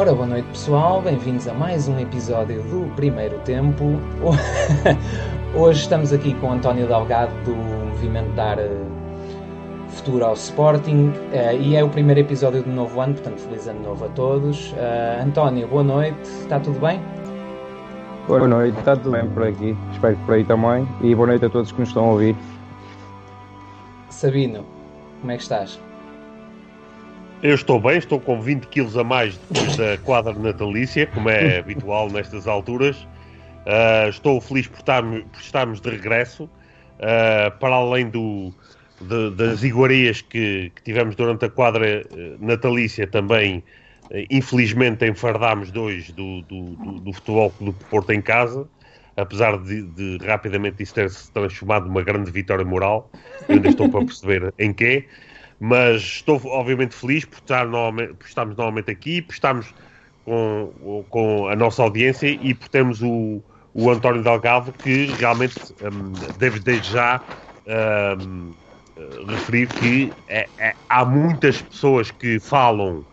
Ora, boa noite pessoal, bem-vindos a mais um episódio do Primeiro Tempo. Hoje estamos aqui com António Delgado do Movimento Dar eh, Futuro ao Sporting eh, e é o primeiro episódio do novo ano, portanto, feliz ano novo a todos. Uh, António, boa noite, está tudo bem? Boa noite, está tudo bem por aqui, espero que por aí também e boa noite a todos que nos estão a ouvir. Sabino, como é que estás? Eu estou bem, estou com 20 quilos a mais depois da quadra natalícia, como é habitual nestas alturas. Uh, estou feliz por, estarmos, por estarmos de regresso, uh, para além do, de, das iguarias que, que, tivemos durante a quadra uh, natalícia também. infelizmente enfardámos dois do, do, do, do Futebol do Porto em casa, apesar de, de rapidamente isso ter se transformado numa grande vitória moral, eu ainda estou para perceber em quê mas estou obviamente feliz por, estar novamente, por estarmos novamente aqui, por estarmos com, com a nossa audiência e por termos o, o António Delgado que realmente um, deve desde já um, referir que é, é, há muitas pessoas que falam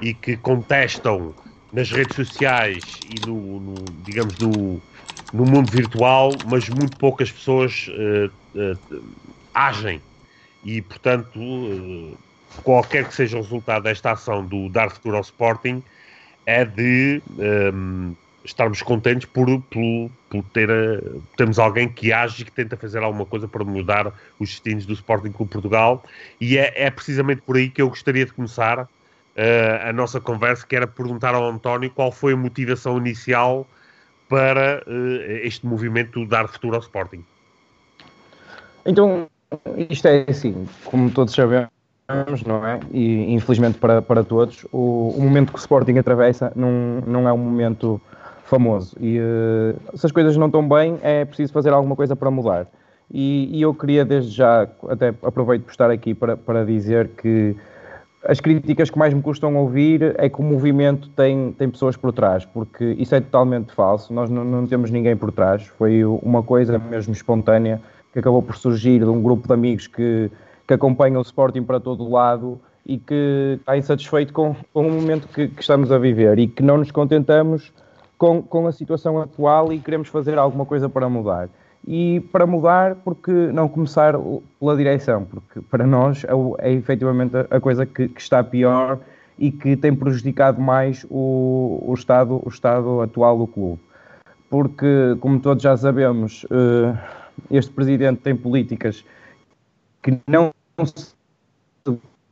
e que contestam nas redes sociais e no, no digamos no, no mundo virtual, mas muito poucas pessoas uh, uh, agem e, portanto, eh, qualquer que seja o resultado desta ação do dar futuro ao Sporting, é de um, ehm, estarmos contentes por, por, por ter uh, termos alguém que age e que tenta fazer alguma coisa para mudar os destinos do Sporting Clube Portugal e é, é precisamente por aí que eu gostaria de começar uh, a nossa conversa, que era perguntar ao António qual foi a motivação inicial para uh, este movimento dar futuro ao Sporting. Então, isto é assim, como todos sabemos, não é? E infelizmente para, para todos, o, o momento que o Sporting atravessa não, não é um momento famoso. E uh, se as coisas não estão bem, é preciso fazer alguma coisa para mudar. E, e, eu queria desde já, até aproveito por estar aqui para, para dizer que as críticas que mais me custam ouvir é que o movimento tem, tem pessoas por trás, porque isso é totalmente falso. Nós não, não temos ninguém por trás, foi uma coisa mesmo espontânea que acabou por surgir de um grupo de amigos que, que acompanham o Sporting para todo o lado e que está insatisfeito com, com o momento que, que, estamos a viver e que não nos contentamos com, com a situação atual e queremos fazer alguma coisa para mudar. E para mudar, porque não começar pela direção? Porque para nós é, é efetivamente a coisa que, que, está pior e que tem prejudicado mais o, o, estado, o estado atual do clube. Porque, como todos já sabemos, uh, este presidente tem políticas que não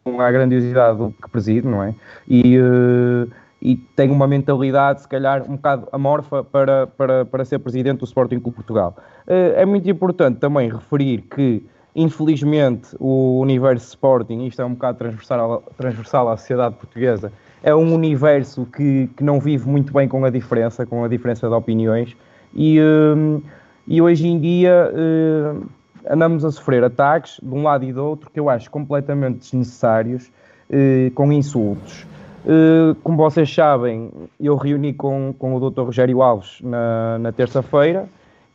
com a grandiosidade do que preside, não é? E, uh, e tem uma mentalidade, se calhar, um bocado amorfa para, para, para ser presidente do Sporting Clube Portugal. Uh, é muito importante também referir que, infelizmente, o universo Sporting, isto é um bocado transversal, transversal à sociedade portuguesa, é um universo que, que não vive muito bem com a diferença, com a diferença de opiniões, e... E hoje em dia uh, andamos a sofrer ataques de um lado e do outro que eu acho completamente desnecessários, uh, com insultos. Uh, como vocês sabem, eu reuni com, com o Dr. Rogério Alves na, na terça-feira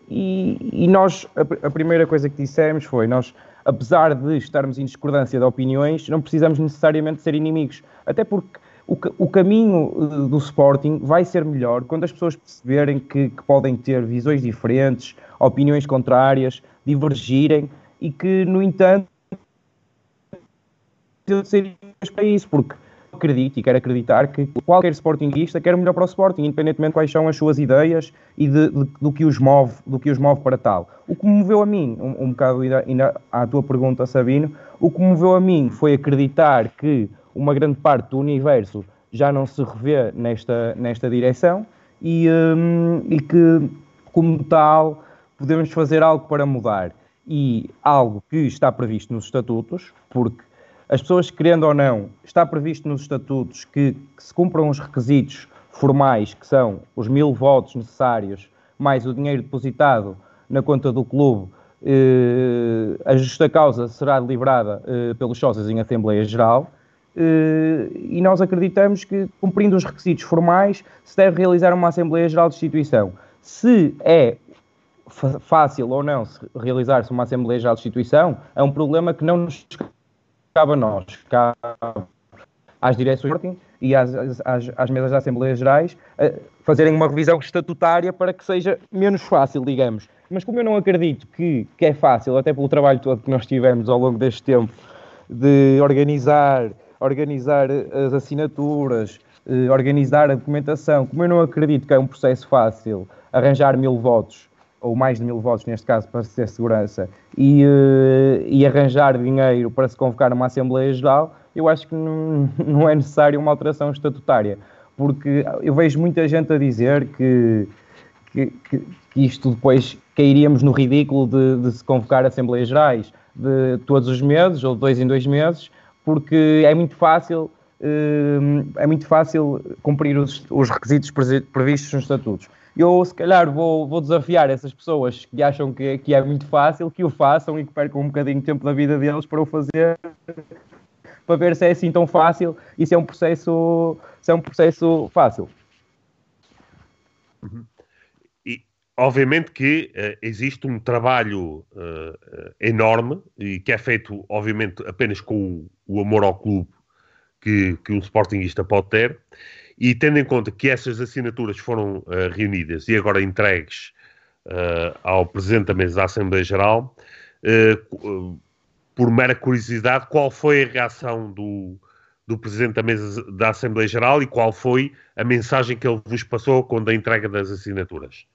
e, e, nós, a, a, primeira coisa que dissemos foi: nós, apesar de estarmos em discordância de opiniões, não precisamos necessariamente ser inimigos. Até porque o, o caminho eh, do Sporting vai ser melhor quando as pessoas perceberem que, que podem ter visões diferentes, opiniões contrárias, divergirem e que, no entanto, ser para isso, porque acredito e quero acreditar que qualquer sportinguista quer o melhor para o Sporting, independentemente de quais são as suas ideias e de, de, do, que os move, do que os move para tal. O que me moveu a mim, um, um bocado ainda à tua pergunta, Sabino, o que me moveu a mim foi acreditar que uma grande parte do universo já não se revê nesta, nesta direção e, um, e que, como tal, podemos fazer algo para mudar. E algo que está previsto nos estatutos, porque as pessoas, querendo ou não, está previsto nos estatutos que, que se cumpram os requisitos formais, que são os mil votos necessários, mais o dinheiro depositado na conta do clube, eh, a justa causa será deliberada eh, pelos sócios em Assembleia Geral. Eh, e nós acreditamos que, cumprindo os requisitos formais, se deve realizar uma Assembleia Geral de Instituição. Se é fácil ou não realizar-se uma Assembleia Geral de Instituição, é um problema que não nos cabe a nós, cabe às direções e às, às, às mesas da Assembleia Gerais fazerem uma revisão estatutária para que seja menos fácil, digamos. Mas como eu não acredito que, que é fácil, até pelo trabalho todo que nós tivemos ao longo deste tempo, de organizar, organizar as assinaturas, eh, organizar a documentação, como eu não acredito que é um processo fácil arranjar mil votos, ou mais de mil votos neste caso, para ter segurança, e, eh, e arranjar dinheiro para se convocar uma Assembleia Geral, eu acho que não, não é necessário uma alteração estatutária. Porque eu vejo muita gente a dizer que, que, que isto depois cairíamos no ridículo de, de se convocar Assembleias Gerais de todos os meses ou de dois em dois meses, porque é muito fácil eh, é muito fácil cumprir os requisitos previstos nos estatutos. Eu, se calhar, vou, vou desafiar essas pessoas que acham que, que é muito fácil que o façam e que percam um bocadinho de tempo da vida deles para o fazer, para ver se é assim tão fácil e se é um processo, se é um processo fácil. Uhum. Obviamente que uh, existe um trabalho uh, enorme e que é feito, obviamente, apenas com o, o amor ao clube que, que um Sportingista pode ter, e tendo em conta que essas assinaturas foram uh, reunidas e agora entregues ao Presidente da Mesa da Assembleia Geral, por mera curiosidade, qual foi a reação do, do Presidente da Mesa da Assembleia Geral e qual foi a mensagem que ele vos passou quando a entrega das assinaturas?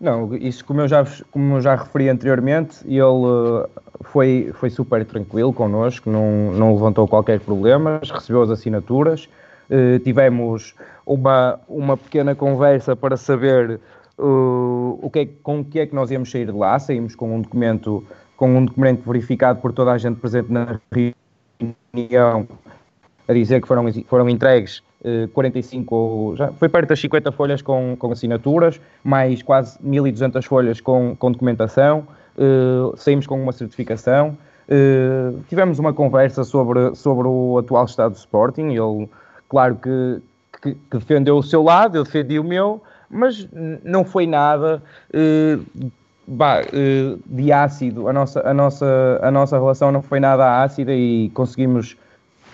Não, isso como eu já, como eu já referi anteriormente, ele uh, foi, foi super tranquilo connosco, não, não levantou qualquer problema, recebeu as assinaturas, uh, tivemos uma, uma pequena conversa para saber uh, o que é, com o que é que nós íamos sair de lá, saímos com um documento, com um documento verificado por toda a gente presente na reunião, a dizer que foram, foram entregues 45, eh, já foi perto das 50 folhas com, com assinaturas, mais quase 1200 folhas com, com documentação, saímos com uma certificação, tivemos uma conversa sobre, sobre o atual estado do Sporting, ele, claro que, que, que defendeu o seu lado, eu defendi o meu, mas não foi nada uh, bah, de ácido, a nossa, a, nossa, a nossa relação não foi nada ácida e conseguimos,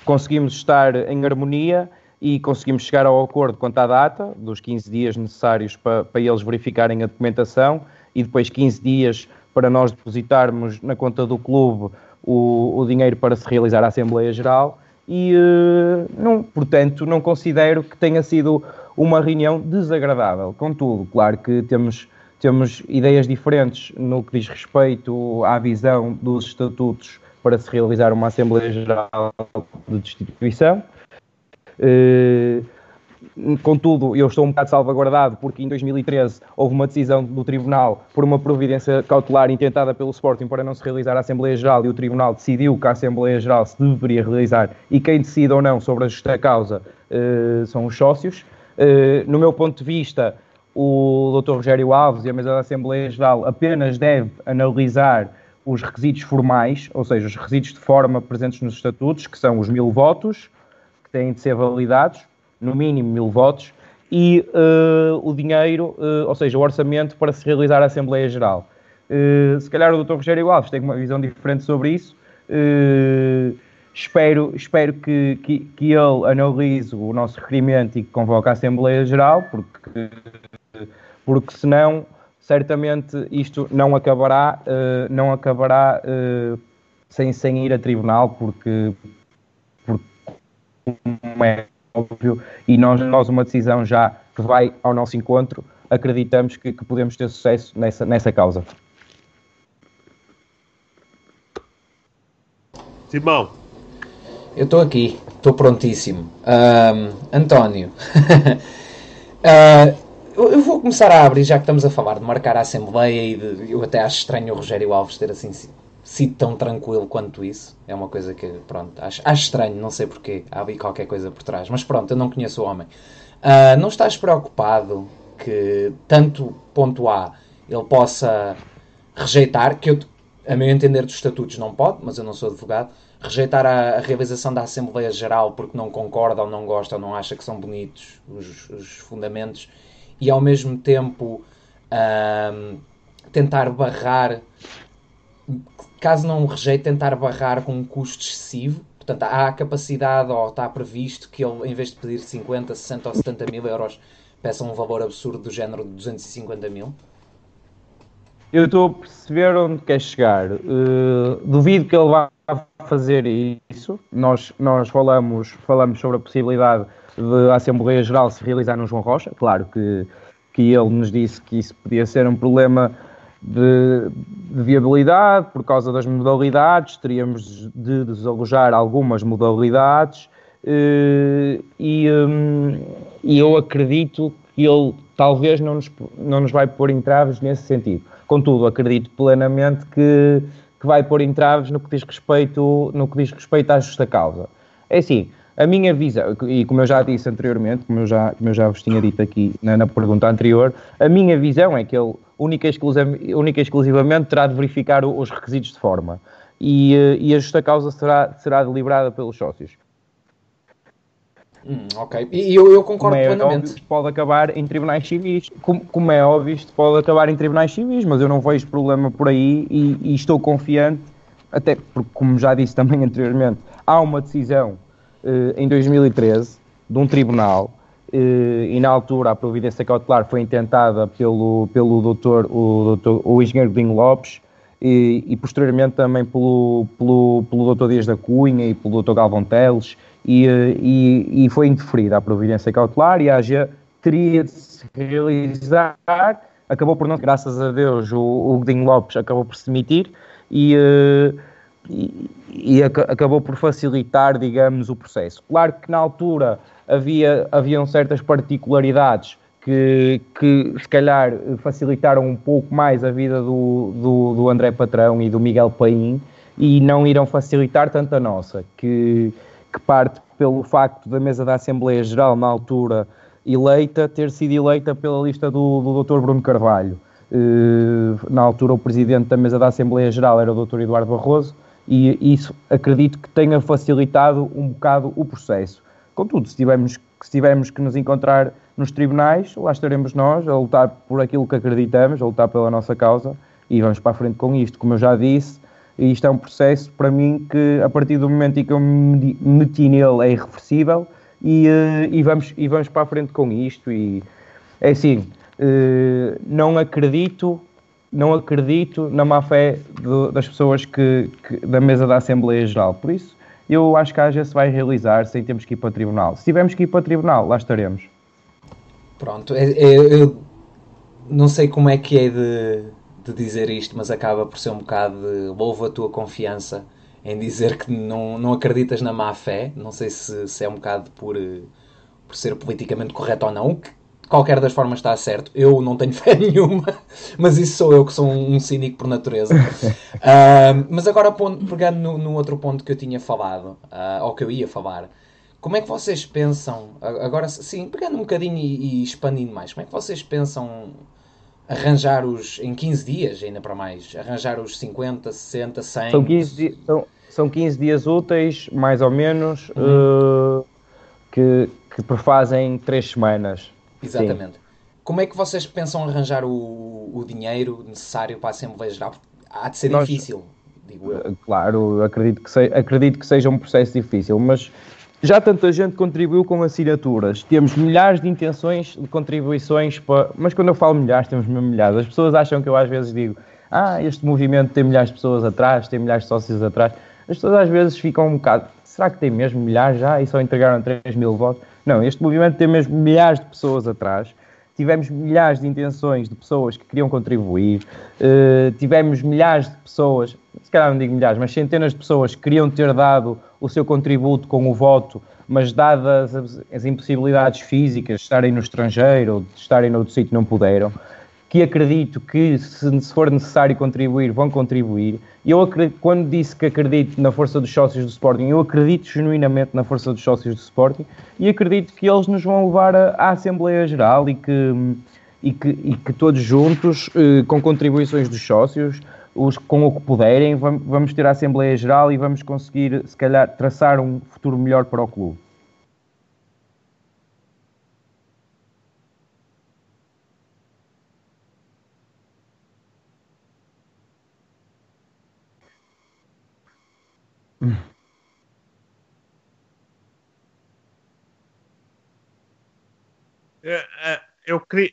conseguimos estar em harmonia e conseguimos chegar ao acordo quanto à data, dos 15 dias necessários para, para eles verificarem a documentação e depois 15 dias para nós depositarmos na conta do clube o, o dinheiro para se realizar a Assembleia Geral e, uh, não, portanto, não considero que tenha sido uma reunião desagradável. Contudo, claro que temos, temos ideias diferentes no que diz respeito à visão dos estatutos para se realizar uma Assembleia Geral de Destituição Uh, contudo, eu estou um bocado salvaguardado porque em 2013 houve uma decisão do Tribunal por uma providência cautelar intentada pelo Sporting para não se realizar a Assembleia Geral e o Tribunal decidiu que a Assembleia Geral se deveria realizar e quem decide ou não sobre a justa causa uh, são os sócios. Uh, no meu ponto de vista, o Dr. Rogério Alves e a mesa da Assembleia Geral apenas deve analisar os requisitos formais, ou seja, os requisitos de forma presentes nos estatutos, que são os mil votos, que têm de ser validados, no mínimo mil votos, e uh, o dinheiro, uh, ou seja, o orçamento para se realizar a Assembleia Geral. Uh, se calhar o Dr. Rogério Alves tem uma visão diferente sobre isso. espero espero que, que, que, ele analise o nosso requerimento e que convoque a Assembleia Geral, porque, porque senão certamente isto não acabará, não acabará sem, sem ir a tribunal, porque, como é óbvio, e nós, nós uma decisão já que vai ao nosso encontro, acreditamos que, que podemos ter sucesso nessa, nessa causa. Simão. Eu estou aqui, estou prontíssimo. Um, António, uh, eu vou começar a abrir, já que estamos a falar de marcar a Assembleia e de, eu até acho estranho o Rogério Alves ter assim sido tão tranquilo quanto isso. É uma coisa que, pronto, acho, acho estranho, não sei porquê. Há ali qualquer coisa por trás. Mas pronto, eu não conheço o homem. Uh, não estás preocupado que, tanto ponto A, ele possa rejeitar, que eu, a meu entender dos estatutos não pode, mas eu não sou advogado, rejeitar a, a realização da Assembleia Geral porque não concorda ou não gosta ou não acha que são bonitos os, os fundamentos e ao mesmo tempo uh, tentar barrar caso não rejeite, tentar barrar com um custo excessivo, Portanto, há a capacidade ou está previsto que ele, em vez de pedir 50, 60 ou 70 mil euros, peça um valor absurdo do género de 250 mil? Eu estou a perceber onde quer chegar. Uh, duvido que ele vá fazer isso. Nós, nós falamos, falamos sobre a possibilidade de a Assembleia Geral se realizar no João Rocha. Claro que, que ele nos disse que isso podia ser um problema de, de viabilidade por causa das modalidades, teríamos de desalojar algumas modalidades uh, e, um, e eu acredito que ele talvez não nos, não nos vai pôr entraves nesse sentido. Contudo, acredito plenamente que, que vai pôr entraves no que diz respeito, no que diz respeito à justa causa. É assim, a minha visão, e como eu já disse anteriormente, como eu já, como eu já vos tinha dito aqui na, na pergunta anterior, a minha visão é que ele única e, exclusivamente, única e exclusivamente terá de verificar os requisitos de forma e, eh, e a justa causa será, será deliberada pelos sócios. Hum, ok, e eu, eu concordo como é plenamente. Óbvio, pode acabar em tribunais civis. Como, como, é óbvio, isto pode acabar em tribunais civis, mas eu não vejo problema por aí e, e, estou confiante, até porque, como já disse também anteriormente, há uma decisão em 2013 de um tribunal eh, e na altura a providência cautelar foi intentada pelo, pelo doutor, o, doutor, o engenheiro Dinho Lopes e, e, posteriormente também pelo, pelo, pelo doutor Dias da Cunha e pelo doutor Galvão Teles e, e, e, foi interferida a providência cautelar e a AG teria de se realizar, acabou por não, graças a Deus, o, o Godinho Lopes acabou por se demitir e, eh, e, e, acabou por facilitar, digamos, o processo. Claro que na altura havia, haviam certas particularidades que, que se calhar facilitaram um pouco mais a vida do, do, do André Patrão e do Miguel Paim e não irão facilitar tanto a nossa, que que parte pelo facto da mesa da Assembleia Geral, na altura eleita, ter sido eleita pela lista do, do Dr. Bruno Carvalho. Uh, na altura, o presidente da mesa da Assembleia Geral era o Dr. Eduardo Barroso, e isso acredito que tenha facilitado um bocado o processo. Contudo, se tivermos, se tivermos que nos encontrar nos tribunais, lá estaremos nós a lutar por aquilo que acreditamos, a lutar pela nossa causa e vamos para a frente com isto. Como eu já disse, isto é um processo, para mim, que a partir do momento em que eu me meti nele é irreversível e, uh, e, vamos, e vamos para a frente com isto. E é assim, uh, não acredito, não acredito na má fé das pessoas que, que, da mesa da Assembleia Geral. Por isso, eu acho que a AGS vai realizar sem termos que ir para o tribunal. Se tivermos que ir para o tribunal, lá estaremos. Pronto, é, é, eu não sei como é que é de de dizer isto, mas acaba por ser um bocado de louvo a tua confiança em dizer que não, não acreditas na má fé. Não sei se, se é um bocado por, por ser politicamente correto ou não, que qualquer das formas está certo. Eu não tenho fé nenhuma, mas isso sou eu que sou um, cínico por natureza. uh, mas agora, pegando no, no, outro ponto que eu tinha falado, uh, ou que eu ia falar, como é que vocês pensam, agora sim, pegando um bocadinho e, e expandindo mais, como é que vocês pensam arranjar os, em 15 dias, ainda para mais, arranjar os 50, 60, 100... São 15, dias, são, são 15 dias úteis, mais ou menos, uhum. uh, que, que prefazem 3 semanas. Exatamente. Sim. Como é que vocês pensam arranjar o, o dinheiro necessário para a Assembleia Geral? Há de ser Nós, difícil, digo eu. Claro, acredito que, se, acredito que seja um processo difícil, mas já tanta gente contribuiu com assinaturas. Temos milhares de intenções de contribuições, para... mas quando eu falo milhares, temos mesmo milhares. As pessoas acham que eu às vezes digo, ah, este movimento tem milhares de pessoas atrás, tem milhares de sócios atrás. As pessoas às vezes ficam um bocado, será que tem mesmo milhares já e só entregaram 3 mil votos? Não, este movimento tem mesmo milhares de pessoas atrás. Tivemos milhares de intenções de pessoas que queriam contribuir, uh, tivemos milhares de pessoas, se calhar não digo milhares, mas centenas de pessoas que queriam ter dado o seu contributo com o voto, mas dadas as impossibilidades físicas de estarem no estrangeiro ou de estarem noutro sítio não puderam, que acredito que se, for necessário contribuir, vão contribuir. Eu acredito, quando disse que acredito na força dos sócios do Sporting, eu acredito genuinamente na força dos sócios do Sporting e acredito que eles nos vão levar à Assembleia Geral e que, e que, e que todos juntos, eh, com contribuições dos sócios, os, com o que puderem, vamos ter a Assembleia Geral e vamos conseguir, se calhar, traçar um futuro melhor para o clube. É, é, eu queria,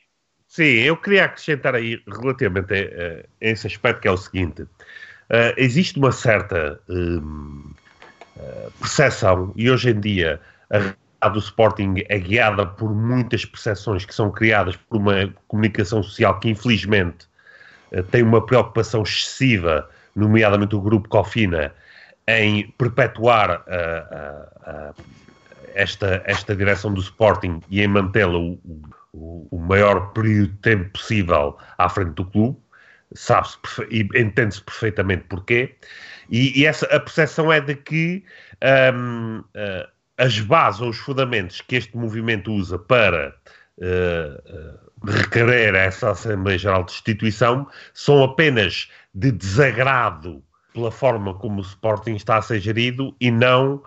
sim, eu queria acrescentar aí relativamente a, a esse aspecto que é o seguinte: uh, existe uma certa um, percepção, e hoje em dia a do Sporting é guiada por muitas percepções que são criadas por uma comunicação social que, infelizmente, tem uma preocupação excessiva, nomeadamente o grupo Cofina, em perpetuar esta, esta direção do Sporting e em mantê-la o, o, o, maior período de tempo possível à frente do clube, sabe-se e entende-se perfeitamente porquê, e, e, essa, a percepção é de que um, uh, as bases ou os fundamentos que este movimento usa para uh, uh, requerer essa Assembleia Geral de Instituição são apenas de desagrado pela forma como o Sporting está a ser gerido e não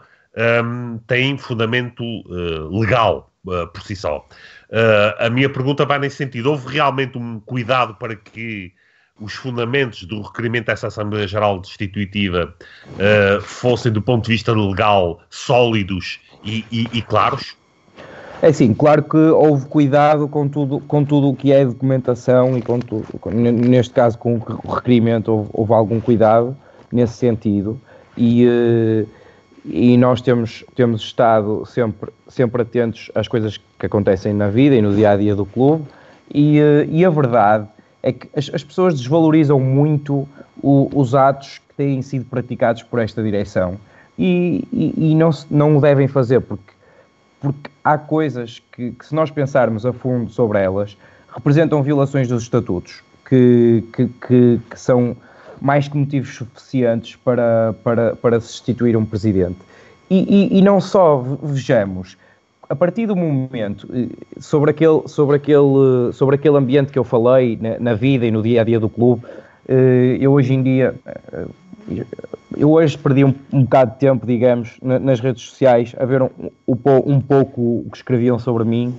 um, têm fundamento uh, legal uh, por si só. Uh, a minha pergunta vai nesse sentido. Houve realmente um cuidado para que os fundamentos do requerimento dessa Assembleia Geral Destituitiva fossem, do ponto de vista legal, sólidos e, e, e claros? É sim, claro que houve cuidado com tudo, com tudo o que é documentação e com tudo, neste caso com o requerimento houve, houve algum cuidado nesse sentido. E, e nós temos, temos estado sempre, sempre atentos às coisas que acontecem na vida e no dia a dia do clube, e, eh, e a verdade é que as, as pessoas desvalorizam muito o, os atos que têm sido praticados por esta direção. E, e, e não, não o devem fazer porque, porque há coisas que, que, se nós pensarmos a fundo sobre elas, representam violações dos estatutos que, que, que, que são mais que motivos suficientes para, para, para substituir um presidente. E, e, e, não só vejamos, a partir do momento eh, sobre aquele, sobre aquele, sobre aquele ambiente que eu falei na, na vida e no dia a dia do clube, eh, eu hoje em dia, eh, eu hoje perdi um, um bocado de tempo, digamos, nas redes sociais a ver um, um pouco o que escreviam sobre mim.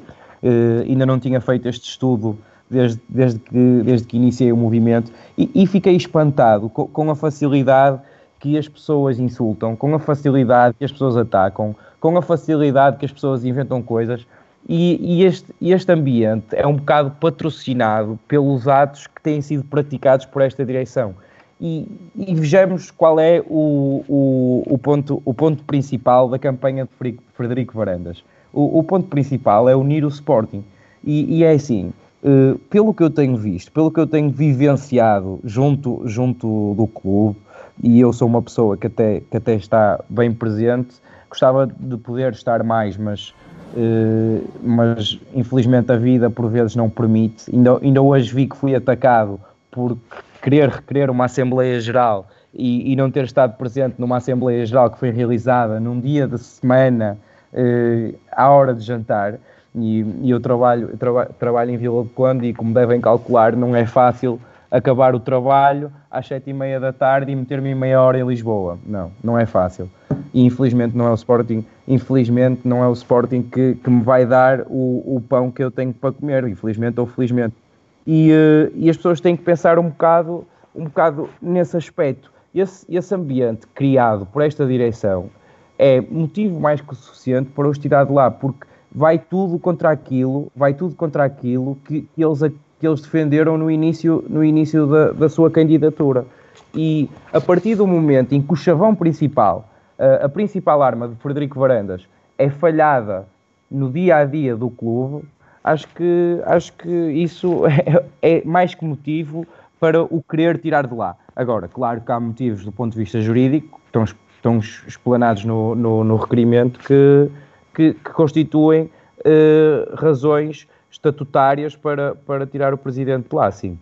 Ainda não tinha feito este estudo desde, desde, que, desde que iniciei o movimento e, e fiquei espantado com, com, a facilidade que as pessoas insultam, com a facilidade que as pessoas atacam, com a facilidade que as pessoas inventam coisas. E, e este, este ambiente é um bocado patrocinado pelos atos que têm sido praticados por esta direção. E, e, vejamos qual é o, o, o, ponto, o ponto principal da campanha de Frederico Varandas. O, o ponto principal é unir o Sporting. E, e é assim, uh, pelo que eu tenho visto, pelo que eu tenho vivenciado junto, junto do clube, e eu sou uma pessoa que até, que até está bem presente, gostava de poder estar mais, mas, uh, mas infelizmente a vida por vezes não permite. Ainda, ainda hoje vi que fui atacado por querer requerer uma Assembleia Geral e, e não ter estado presente numa Assembleia Geral que foi realizada num dia de semana uh, à hora de jantar. E, e eu trabalho, traba, trabalho em Vila de Conde e, como devem calcular, não é fácil acabar o trabalho às sete e meia da tarde e meter-me meia hora em Lisboa. Não, não é fácil. E infelizmente não é o Sporting, infelizmente não é o Sporting que, que me vai dar o, o pão que eu tenho para comer, infelizmente ou felizmente. E, uh, e as pessoas têm que pensar um bocado, um bocado nesse aspecto. Esse, esse ambiente criado por esta direção é motivo mais que suficiente para os tirar de lá, porque vai tudo contra aquilo, vai tudo contra aquilo que, que eles, que eles defenderam no início, no início da, da sua candidatura. E a partir do momento em que o chavão principal, a, a principal arma de Frederico Varandas, é falhada no dia a dia do clube, acho que, acho que isso é, é, mais que motivo para o querer tirar de lá. Agora, claro que há motivos do ponto de vista jurídico, estão, estão explanados no, no, no requerimento, que, que, que constituem uh, razões estatutárias para, para tirar o presidente de lá, sim.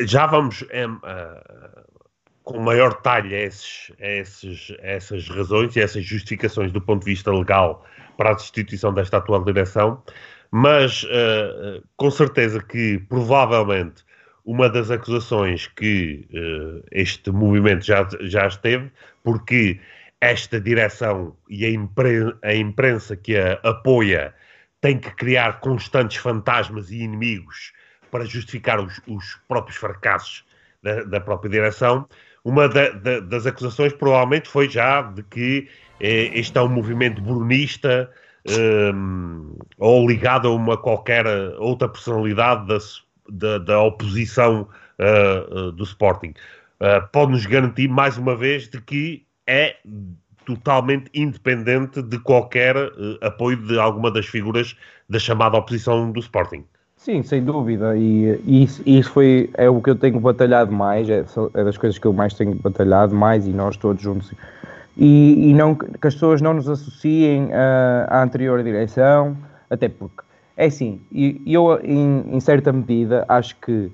Já vamos uh, com maior detalhe a, esses, esses, essas razões e essas justificações do ponto de vista legal para a destituição desta atual direção, mas uh, com certeza que provavelmente uma das acusações que uh, este movimento já, já esteve, porque esta direção e a, a imprensa que a apoia tem que criar constantes fantasmas e inimigos para justificar os, os próprios fracassos da, da, própria direção. Uma da, da, das acusações provavelmente foi já de que eh, este é um movimento brunista um, ou ligado a uma qualquer outra personalidade da, da, oposição uh, uh, do Sporting. Pode-nos garantir, mais uma vez, de que é totalmente independente de qualquer apoio de alguma das figuras da chamada oposição do Sporting. Sim, sem dúvida, e, e isso, isso, foi, é o que eu tenho batalhado mais, é, é, das coisas que eu mais tenho batalhado mais, e nós todos juntos e, e não, que as pessoas não nos associem uh, à anterior direção, até porque, é assim, eu, em, em, certa medida, acho que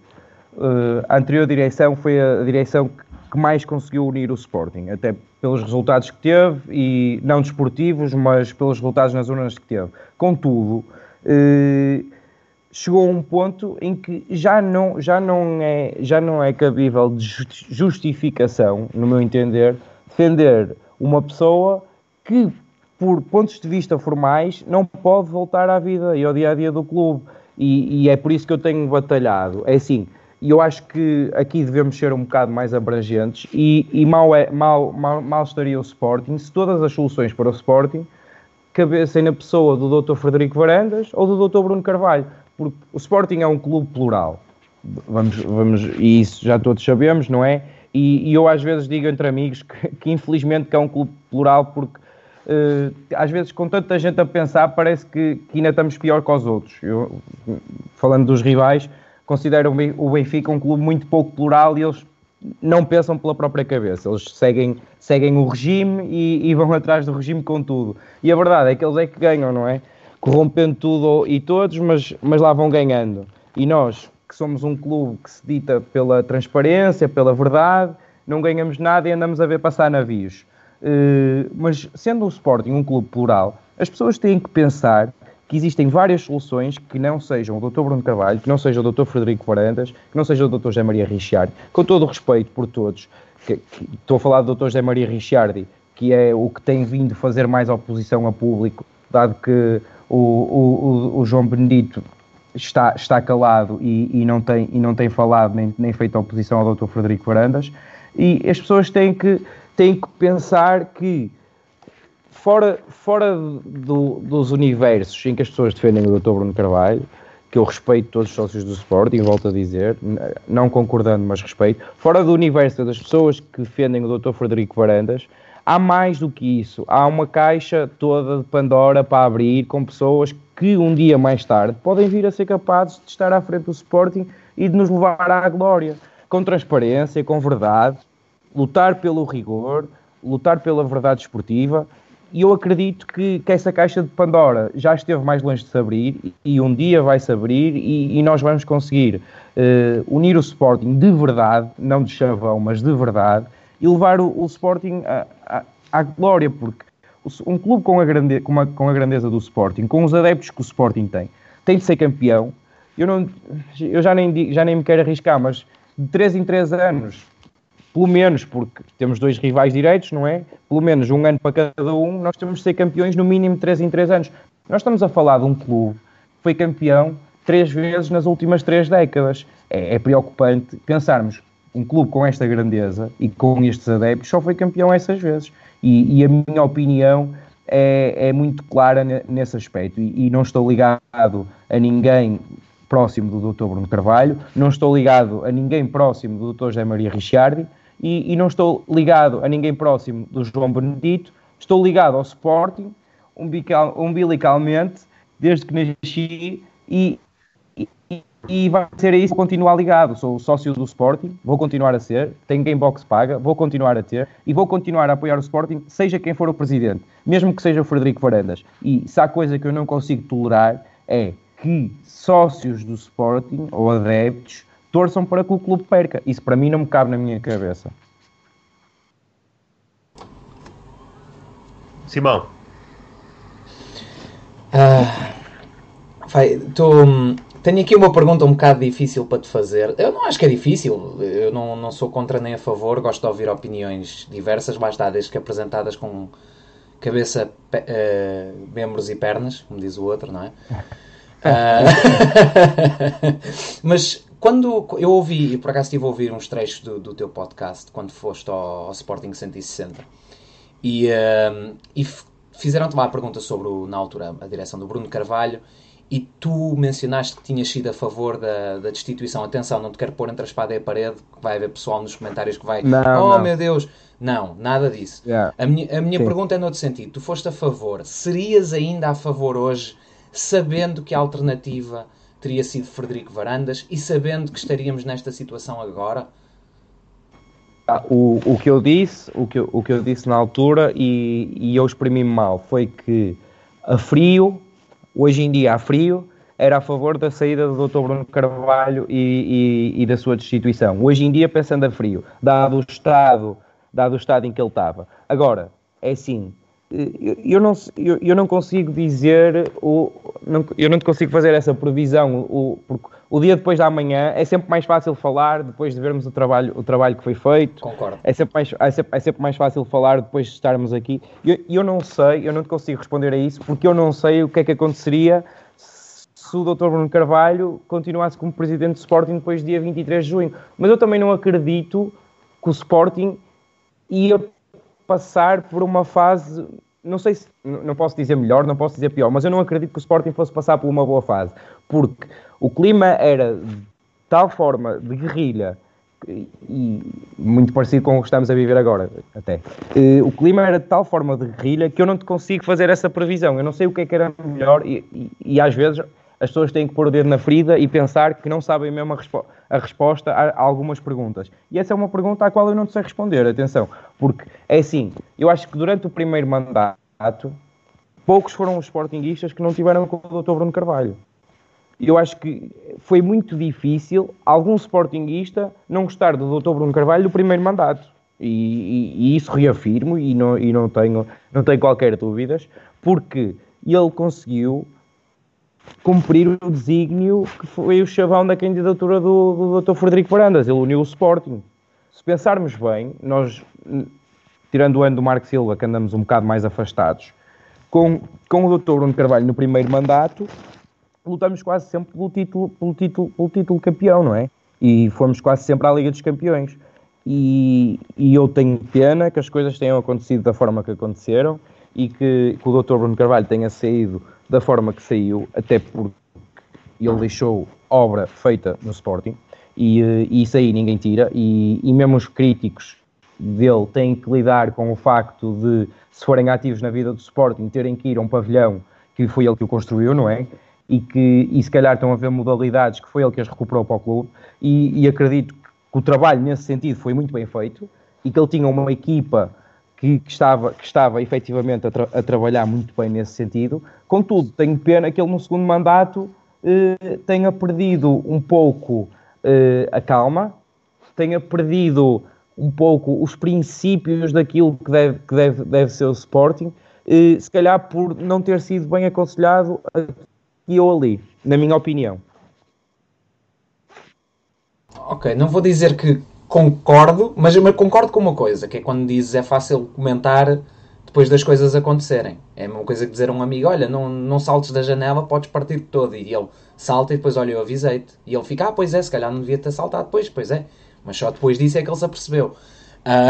uh, a anterior direção foi a direção que mais conseguiu unir o Sporting, até pelos resultados que teve, e não desportivos, mas pelos resultados nas urnas que teve. Contudo, uh, chegou a um ponto em que já não, já não, é, já não é cabível de justificação, no meu entender, defender uma pessoa que, por pontos de vista formais, não pode voltar à vida e ao dia a dia do clube. E, e é por isso que eu tenho batalhado. É assim, e eu acho que aqui devemos ser um bocado mais abrangentes e, e mal, é, mal, mal, mal, estaria o Sporting se todas as soluções para o Sporting cabessem na pessoa do Dr. Frederico Varandas ou do Dr. Bruno Carvalho, porque o Sporting é um clube plural. Vamos, vamos, e isso já todos sabemos, não é? E, e, eu às vezes digo entre amigos que, que infelizmente que é um clube plural porque uh, às vezes com tanta gente a pensar parece que, que, ainda estamos pior que os outros. Eu, falando dos rivais, considero o Benfica um clube muito pouco plural e eles não pensam pela própria cabeça. Eles seguem, seguem o regime e, e vão atrás do regime com tudo. E a verdade é que eles é que ganham, não é? Corrompendo tudo e todos, mas, mas lá vão ganhando. E nós, que somos um clube que se dita pela transparência, pela verdade, não ganhamos nada e andamos a ver passar navios. Uh, mas sendo o Sporting um clube plural, as pessoas têm que pensar que existem várias soluções que não sejam o Dr. Bruno Carvalho, que não seja o Dr. Frederico Varandas, que não seja o Dr. José Maria Ricciardi, com todo o respeito por todos, que, que, estou a falar do Dr. José Maria Ricciardi, que é o que tem vindo fazer mais oposição a público, dado que o, o, o, o João Benedito está, está calado e, e, não tem, e não tem falado nem, nem feito oposição ao Dr. Frederico Varandas. E as pessoas têm que, têm que pensar que, fora, fora do, dos universos em que as pessoas defendem o Dr. Bruno Carvalho, que eu respeito todos os sócios do Sporting, volto a dizer, não concordando, mas respeito, fora do universo das pessoas que defendem o Dr. Frederico Varandas, há mais do que isso. Há uma caixa toda de Pandora para abrir com pessoas que um dia mais tarde podem vir a ser capazes de estar à frente do Sporting e de nos levar à glória. Com transparência, com verdade, lutar pelo rigor, lutar pela verdade esportiva. E eu acredito que, que essa caixa de Pandora já esteve mais longe de se abrir e um dia vai se abrir e, e nós vamos conseguir uh, unir o Sporting de verdade, não de chavão, mas de verdade, e levar o, o Sporting à glória, porque um clube com a, grande, com, com a grandeza do Sporting, com os adeptos que o Sporting tem, tem de ser campeão. Eu, não, eu já, nem, já nem me quero arriscar, mas de 3 em 3 anos, pelo menos, porque temos dois rivais direitos, não é? Pelo menos um ano para cada um, nós temos de ser campeões no mínimo 3 em 3 anos. Nós estamos a falar de um clube que foi campeão três vezes nas últimas três décadas. É, é preocupante pensarmos um clube com esta grandeza e com estes adeptos só foi campeão essas vezes. E, e a minha opinião é, é, muito clara nesse aspecto. E, e, não estou ligado a ninguém próximo do Dr. Bruno Carvalho, não estou ligado a ninguém próximo do Dr. José Maria Ricciardi e, e, não estou ligado a ninguém próximo do João Benedito. Estou ligado ao Sporting umbilical, umbilicalmente desde que nasci e, e vai ser isso continuar ligado. Sou sócio do Sporting, vou continuar a ser, tenho Gamebox paga, vou continuar a ter e vou continuar a apoiar o Sporting, seja quem for o presidente, mesmo que seja o Frederico Varandas. E se há coisa que eu não consigo tolerar é que sócios do Sporting ou adeptos torçam para que o clube perca. Isso para mim não me cabe na minha cabeça. Simão. Ah, vai, estou. Tenho aqui uma pergunta um bocado difícil para te fazer. Eu não acho que é difícil, eu não, não sou contra nem a favor, gosto de ouvir opiniões diversas, basta desde que apresentadas com cabeça, uh, membros e pernas, como diz o outro, não é? uh, mas quando eu ouvi, por acaso estive a ouvir uns trechos do, do teu podcast quando foste ao, ao Sporting 160 e, uh, e fizeram-te lá a pergunta sobre, o, na altura, a direção do Bruno Carvalho e tu mencionaste que tinhas sido a favor da, da destituição. Atenção, não te quero pôr entre a espada e a parede, que vai haver pessoal nos comentários que vai. Não, oh não. meu Deus! Não, nada disso. Yeah. A minha, a minha Sim. pergunta é noutro sentido. Tu foste a favor. Serias ainda a favor hoje, sabendo que a alternativa teria sido Frederico Varandas e sabendo que estaríamos nesta situação agora? Ah, O, o que eu disse, o que eu, o que eu disse na altura e, e eu exprimi-me mal foi que a frio, hoje em dia a frio, era a favor da saída do Dr. Bruno Carvalho e, e- e da sua destituição. Hoje em dia pensando a frio, dado o estado, dado o estado em que ele estava. Agora, é assim, eu, eu não, eu, eu não consigo dizer, o, não- eu não te consigo fazer essa previsão, o, porque o dia depois da manhã é sempre mais fácil falar depois de vermos o trabalho, o trabalho que foi feito. Concordo. É sempre, mais, é, sempre, é sempre mais fácil falar depois de estarmos aqui. Eu, eu não sei, eu não te consigo responder a isso, porque eu não sei o que é que aconteceria se o Dr. Bruno Carvalho continuasse como presidente do Sporting depois do dia 23 de junho. Mas eu também não acredito que o Sporting ia passar por uma fase, não sei se, não posso dizer melhor, não posso dizer pior, mas eu não acredito que o Sporting fosse passar por uma boa fase, porque o clima era de tal forma de guerrilha e e muito parecido com o que estamos a viver agora, até. Eh, o clima era de tal forma de guerrilha que eu não te consigo fazer essa previsão. Eu não sei o que é que era melhor e, e- e às vezes as pessoas têm que pôr o dedo na ferida e pensar que não sabem mesmo a, respo- a resposta a, algumas perguntas. E essa é uma pergunta à qual eu não sei responder, atenção. Porque é assim, eu acho que durante o primeiro mandato, poucos foram os sportinguistas que não tiveram com o Dr. Bruno Carvalho. Eu acho que foi muito difícil algum sportinguista não gostar do Dr. Bruno Carvalho do primeiro mandato. E, e- e isso reafirmo e, não, e não, tenho, não tenho qualquer dúvidas, porque ele conseguiu cumprir o desígnio que foi o chavão da candidatura do, do Dr. Frederico Varandas. Ele uniu o Sporting. Se pensarmos bem, nós, tirando o ano do Marco Silva, que andamos um bocado mais afastados, com, com o Dr. Bruno Carvalho no primeiro mandato, lutamos quase sempre pelo título, pelo título, pelo título campeão, não é? E fomos quase sempre à Liga dos Campeões. E, e eu tenho pena que as coisas tenham acontecido da forma que aconteceram e que, que o Dr. Bruno Carvalho tenha saído da forma que saiu, até porque ele deixou obra feita no Sporting e, eh, e isso aí ninguém tira. E, e mesmo os críticos dele têm que lidar com o facto de, se forem ativos na vida do Sporting, terem que ir a um pavilhão que foi ele que o construiu, não é? E que e se calhar estão a ver modalidades que foi ele que as recuperou para o clube. E, e acredito que o trabalho nesse sentido foi muito bem feito e que ele tinha uma equipa que, que estava, que estava efetivamente a, tra- a trabalhar muito bem nesse sentido. Contudo, tenho pena que ele no segundo mandato eh, tenha perdido um pouco eh, a calma, tenha perdido um pouco os princípios daquilo que deve, que deve, deve ser o Sporting, eh, se calhar por não ter sido bem aconselhado aqui ou ali, na minha opinião. Ok, não vou dizer que concordo, mas eu concordo com uma coisa, que é quando dizes é fácil comentar depois das coisas acontecerem. É a mesma coisa que dizer a um amigo, olha, não, não saltes da janela, podes partir todo. E ele salta e depois, olha, eu avisei-te. E ele fica, ah, pois é, se calhar não devia ter saltado depois, pois é. Mas só depois disso é que ele se apercebeu. Ah,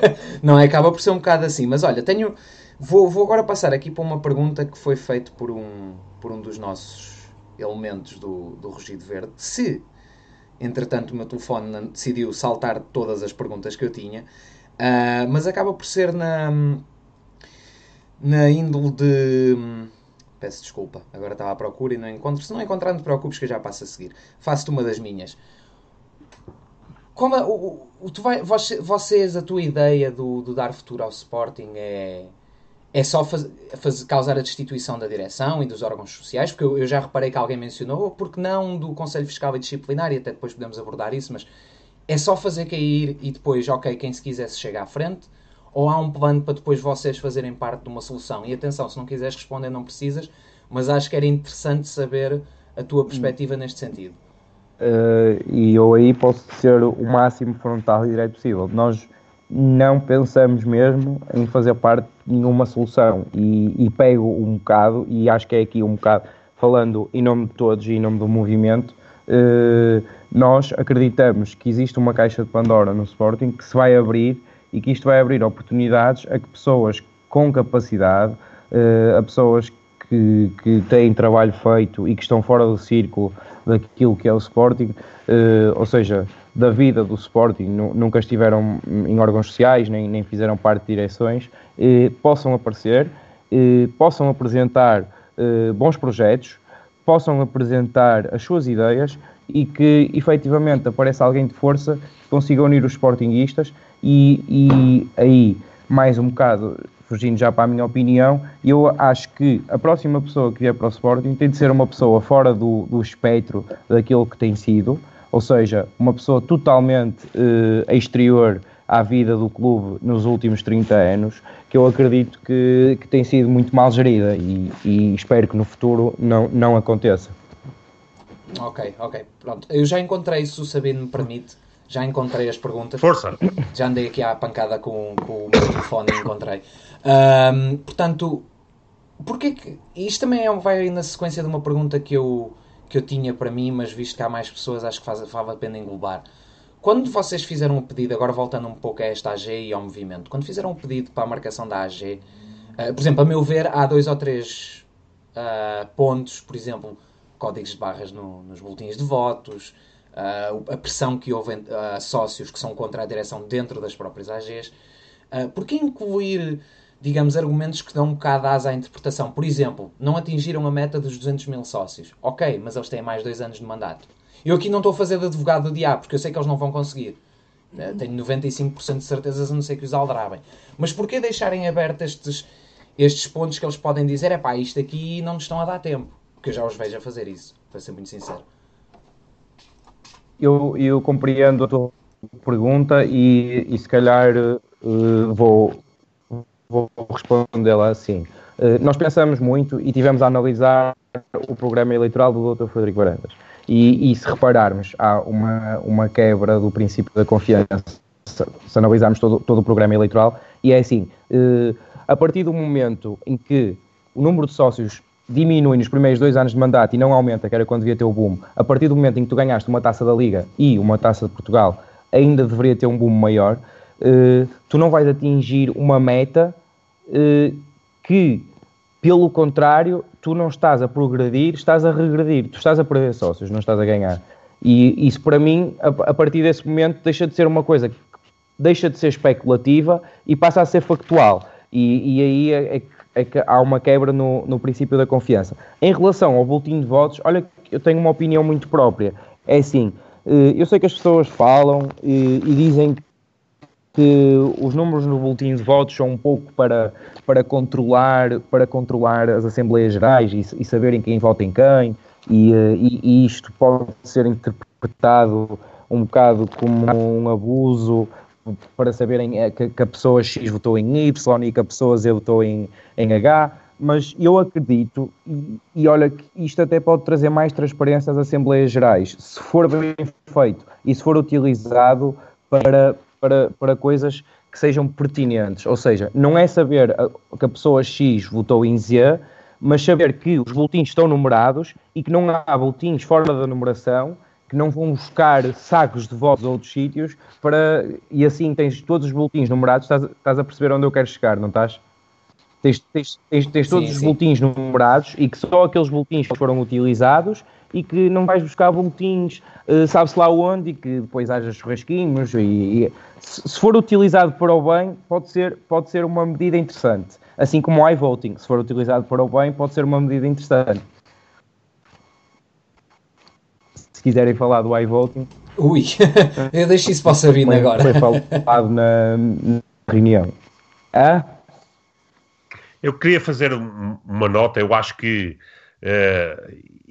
não é? Acaba por ser um bocado assim. Mas olha, tenho... Vou, vou agora passar aqui para uma pergunta que foi feita por um, por um dos nossos elementos do, do Rugido Verde. Se Entretanto, o meu telefone decidiu saltar todas as perguntas que eu tinha, uh, mas acaba por ser na, na índole de. Peço desculpa, agora estava à procura e não encontro. Se não encontrar, não te preocupes que eu já passo a seguir. Faço-te uma das minhas. Como a, o, o, tu vai, vocês, a tua ideia do, do dar futuro ao Sporting é é só faz, faz, causar a destituição da direção e dos órgãos sociais, porque eu, eu já reparei que alguém mencionou, porque não do Conselho Fiscal e Disciplinar, e até depois podemos abordar isso, mas é só fazer cair e depois, ok, quem se quisesse chega à frente, ou há um plano para depois vocês fazerem parte de uma solução? E atenção, se não quiseres responder, não precisas, mas acho que era interessante saber a tua perspectiva neste sentido. Uh, e eu aí posso ser o máximo frontal e direito possível. Nós não pensamos mesmo em fazer parte de nenhuma solução. E, e, pego um bocado, e acho que é aqui um bocado, falando em nome de todos e em nome do movimento, eh, nós acreditamos que existe uma caixa de Pandora no Sporting que se vai abrir e que isto vai abrir oportunidades a que pessoas com capacidade uh, a pessoas que, que têm trabalho feito e que estão fora do círculo daquilo que é o Sporting, uh, ou seja, da vida do Sporting, nunca estiveram em órgãos sociais, nem, nem fizeram parte de direções, uh, possam aparecer, uh, possam apresentar bons projetos, possam apresentar as suas ideias e que efetivamente apareça alguém de força que consiga unir os Sportingistas e, e aí, mais um bocado, fugindo já para a minha opinião, eu acho que a próxima pessoa que vier para o Sporting tem de ser uma pessoa fora do, do espectro daquilo que tem sido, ou seja, uma pessoa totalmente eh, exterior à vida do clube nos últimos 30 anos, que eu acredito que, que tem sido muito mal gerida e, e espero que no futuro não, não aconteça. Ok, ok, pronto. Eu já encontrei, se o Sabino me permite, já encontrei as perguntas. Força! Já andei aqui à pancada com, com o meu telefone e encontrei. Um, portanto, porque que. Isto também é, vai na sequência de uma pergunta que eu, que eu tinha para mim, mas visto que há mais pessoas, acho que faz, faz a pena englobar. Quando vocês fizeram o pedido, agora voltando um pouco a esta AG e ao movimento, quando fizeram o pedido para a marcação da AG, uh, por exemplo, a meu ver, há dois ou três uh, pontos, por exemplo, códigos de barras no, nos boletins de votos, uh, a pressão que houve a sócios que são contra a direção dentro das próprias AGs. Uh, por que incluir digamos, argumentos que dão um bocado asa à interpretação. Por exemplo, não atingiram a meta dos 200 mil sócios. Ok, mas eles têm mais dois anos de mandato. Eu aqui não estou a fazer de advogado do diabo, porque eu sei que eles não vão conseguir. Eh, tenho 95% de certezas a não ser que os aldrabem. Mas porquê deixarem abertos estes, estes pontos que eles podem dizer é pá, isto aqui não nos estão a dar tempo? Porque eu já os vejo a fazer isso, para ser muito sincero. Eu, eu compreendo a tua pergunta e, e se calhar uh, vou, vou respondê-la assim. Uh, nós pensamos muito e tivemos a analisar o programa eleitoral do Dr. Frederico Varandas. E, e, se repararmos, há uma, uma quebra do princípio da confiança se analisarmos todo, todo o programa eleitoral, e é assim, uh, a partir do momento em que o número de sócios diminui nos primeiros dois anos de mandato e não aumenta, que era quando devia ter o boom, a partir do momento em que tu ganhaste uma taça da Liga e uma taça de Portugal, ainda deveria ter um boom maior, uh, tu não vais atingir uma meta eh, que, pelo contrário, tu não estás a progredir, estás a regredir, tu estás a perder sócios, não estás a ganhar. E isso, para mim, a, partir desse momento, deixa de ser uma coisa que deixa de ser especulativa e passa a ser factual. E, e aí é, é, é, que há uma quebra no, no princípio da confiança. Em relação ao boletim de votos, olha, eu tenho uma opinião muito própria. É assim, eh, eu sei que as pessoas falam e, e dizem que os números no boletim de votos são um pouco para, para, controlar, para controlar as Assembleias Gerais e, e saberem quem vota em quem, e, e, e, isto pode ser interpretado um bocado como um abuso para saberem eh, que, que a pessoa X votou em Y e que a pessoa Z votou em, em H, mas eu acredito, e, e olha que isto até pode trazer mais transparência às Assembleias Gerais, se for bem feito e se for utilizado para, para, para coisas que sejam pertinentes. Ou seja, não é saber que a pessoa X votou em Z, mas saber que os boletins estão numerados e que não há boletins fora da numeração que não vão buscar sacos de votos a outros sítios para e assim tens todos os boletins numerados, estás, estás a perceber onde eu quero chegar, não estás? Tens, tens, tens, tens todos sim, os sim. boletins numerados e que só aqueles boletins foram utilizados e que não vais buscar boletins, uh, sabe-se lá onde, e que depois haja churrasquinhos. E, e se, se, for utilizado para o bem, pode ser, pode ser uma medida interessante. Assim como o iVoting, se for utilizado para o bem, pode ser uma medida interessante. Se quiserem falar do iVoting. Ui, eu deixo isso para o Sabino agora. Foi falado na, na reunião. Ah? Eu queria fazer uma nota, eu acho que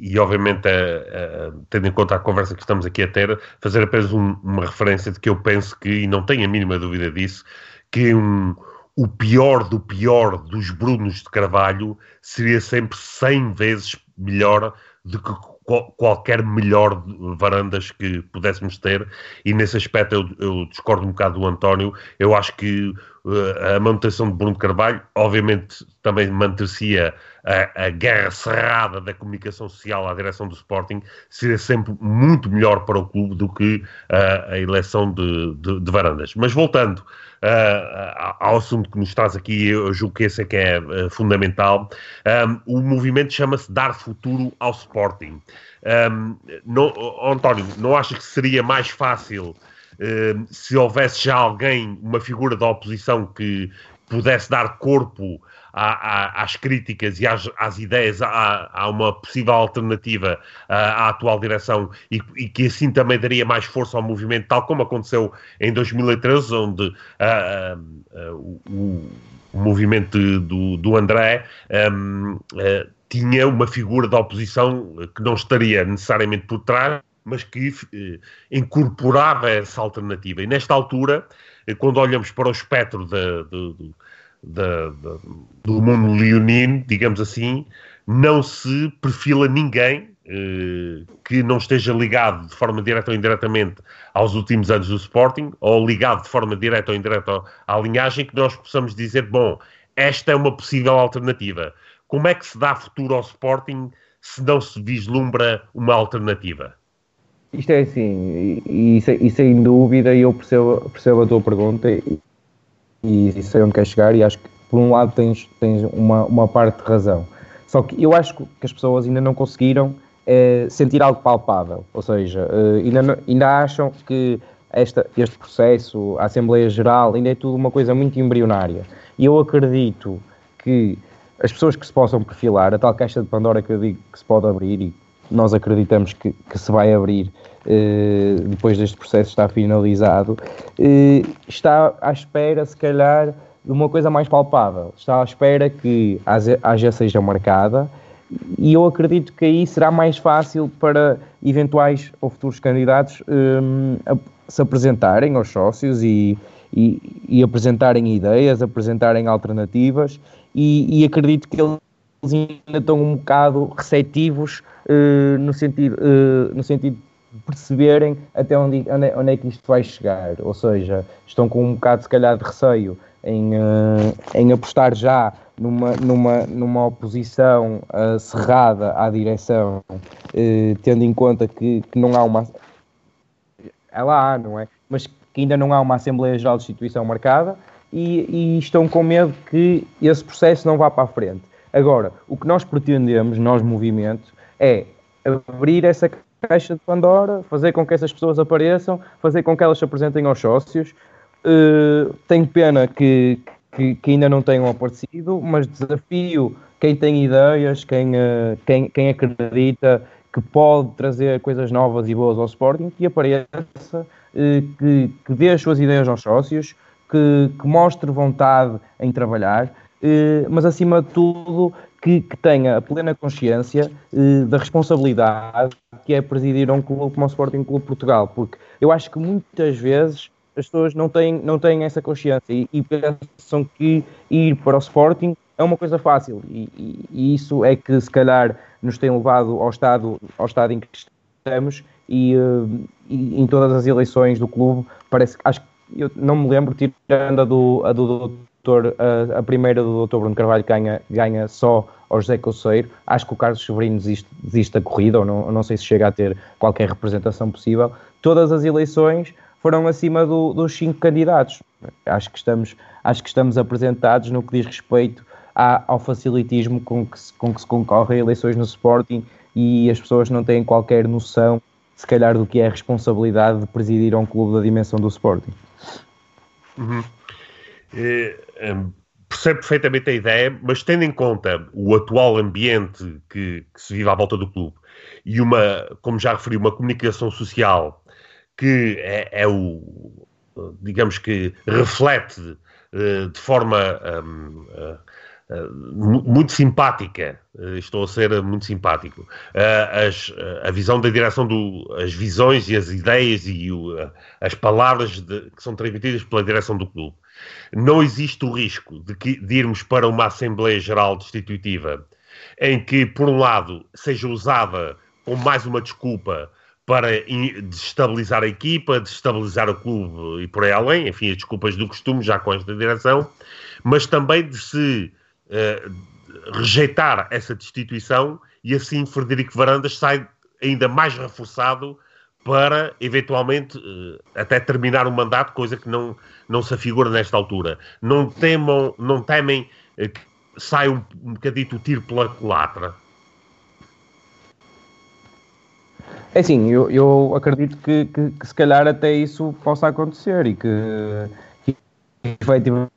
e obviamente, uh, uh, tendo em conta a conversa que estamos aqui a ter, fazer apenas um, uma referência de que eu penso que, e não tenho a mínima dúvida disso, que um, o pior do pior dos Brunos de Carvalho seria sempre 100 vezes melhor do que qual, qualquer melhor varandas que pudéssemos ter, e nesse aspecto eu, eu, discordo um bocado do António. Eu acho que a manutenção de Bruno Carvalho, obviamente também manter-se-ia a, a, guerra cerrada da comunicação social à direção do Sporting, seria sempre muito melhor para o clube do que a, a eleição de, de, de, Varandas. Mas voltando uh, ao assunto que nos traz aqui, eu julgo que esse é que é uh, fundamental, um, o movimento chama-se Dar Futuro ao Sporting. Um, não, António, não acha que seria mais fácil se houvesse já alguém, uma figura da oposição que pudesse dar corpo às críticas e às, às ideias, a uma possível alternativa à, à atual direção e, e, que assim também daria mais força ao movimento, tal como aconteceu em 2013, onde uh, uh, o, o, movimento do, do André um, uh, tinha uma figura da oposição que não estaria necessariamente por trás, mas que eh, incorporava essa alternativa. E nesta altura, eh, quando olhamos para o espectro da, do mundo leonino, digamos assim, não se perfila ninguém eh, que não esteja ligado de forma direta ou indiretamente aos últimos anos do Sporting, ou ligado de forma direta ou indireta à linhagem, que nós possamos dizer, bom, esta é uma possível alternativa. Como é que se dá futuro ao Sporting se não se vislumbra uma alternativa? Isto é assim, e, e, e sem dúvida eu percebo, percebo a tua pergunta e, e sei onde quer chegar e acho que por um lado tens, tens uma, uma parte de razão. Só que eu acho que as pessoas ainda não conseguiram é, sentir algo palpável, ou seja, é, ainda, ainda acham que esta, este processo, a Assembleia Geral, ainda é tudo uma coisa muito embrionária. E eu acredito que as pessoas que se possam perfilar, a tal caixa de Pandora que eu digo que se pode abrir e nós acreditamos que, que se vai abrir eh, depois deste processo estar finalizado, eh, está à espera, se calhar, de uma coisa mais palpável. Está à espera que a AGA seja marcada e eu acredito que aí será mais fácil para eventuais ou futuros candidatos eh, se apresentarem aos sócios e, e, e, apresentarem ideias, apresentarem alternativas e, e acredito que eles ainda estão um bocado receptivos uh, no, sentido, uh, no sentido de perceberem até onde, onde, é, onde, é que isto vai chegar. Ou seja, estão com um bocado, se calhar, de receio em, uh, em apostar já numa, numa, numa oposição cerrada à direção, tendo em conta que, que não há uma. Ela há, não é? Mas que ainda não há uma Assembleia Geral de Instituição marcada e, e estão com medo que esse processo não vá para a frente. Agora, o que nós pretendemos, nós movimento, é abrir essa caixa de Pandora, fazer com que essas pessoas apareçam, fazer com que elas se apresentem aos sócios. Uh, tenho pena que, que, que, ainda não tenham aparecido, mas desafio quem tem ideias, quem, uh, quem, quem acredita que pode trazer coisas novas e boas ao Sporting, que apareça, uh, que, que dê as suas ideias aos sócios, que, que mostre vontade em trabalhar, mas acima de tudo que, que tenha a plena consciência eh, da responsabilidade que é presidir um clube como o Sporting Clube Portugal, porque eu acho que muitas vezes as pessoas não têm, não têm essa consciência e, e pensam que ir para o Sporting é uma coisa fácil e, e, e, isso é que se calhar nos tem levado ao estado, ao estado em que estamos e, uh, e em todas as eleições do clube parece que acho eu não me lembro, tirando a do, a do doutor, a, a, primeira do Dr. Bruno Carvalho ganha, ganha só ao José Coceiro. Acho que o Carlos Severino desiste, desiste da corrida, ou não, não sei se chega a ter qualquer representação possível. Todas as eleições foram acima do, dos cinco candidatos. Acho que, estamos, acho que estamos apresentados no que diz respeito à, ao facilitismo com que, se, com que se concorre a eleições no Sporting e as pessoas não têm qualquer noção, se calhar, do que é a responsabilidade de presidir um clube da dimensão do Sporting. Uhum. É, é, percebo perfeitamente a ideia, mas tendo em conta o atual ambiente que, que, se vive à volta do clube e uma, como já referi, uma comunicação social que é, é o, digamos que reflete uh, de forma um, muito simpática, estou a ser muito simpático, as, a visão da direção do, as visões e as ideias e o, as palavras de, que são transmitidas pela direção do clube não existe o risco de, que, de irmos para uma Assembleia Geral Destitutiva em que, por um lado, seja usada como mais uma desculpa para destabilizar a equipa, destabilizar o clube e por aí além, enfim, as desculpas do costume já com esta direção, mas também de se uh, rejeitar essa destituição e assim Frederico Varandas sai ainda mais reforçado para eventualmente uh, até terminar o mandato, coisa que não, não se afigura nesta altura. Não, temam, não temem uh, que saia um, um bocadito o tiro pela culatra. É assim, eu, eu acredito que, que, que, se calhar até isso possa acontecer e que, que efetivamente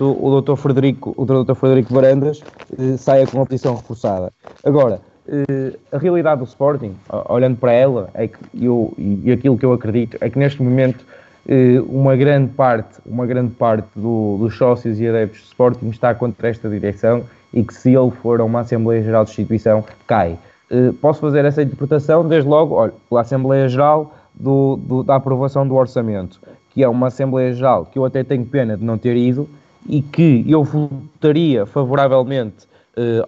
o, Dr. Frederico, o Dr. Frederico Varandas eh, saia com a posição reforçada. Agora, eh, a realidade do Sporting, olhando para ela, é que eu, e aquilo que eu acredito, é que neste momento eh, uma grande parte, uma grande parte do, dos sócios e adeptos do Sporting está contra esta direção e que se ele for a uma Assembleia Geral de Instituição, cai. Eh, posso fazer essa interpretação desde logo, olha, pela Assembleia Geral do, do, da aprovação do orçamento, que é uma Assembleia Geral que eu até tenho pena de não ter ido e que eu votaria favoravelmente uh,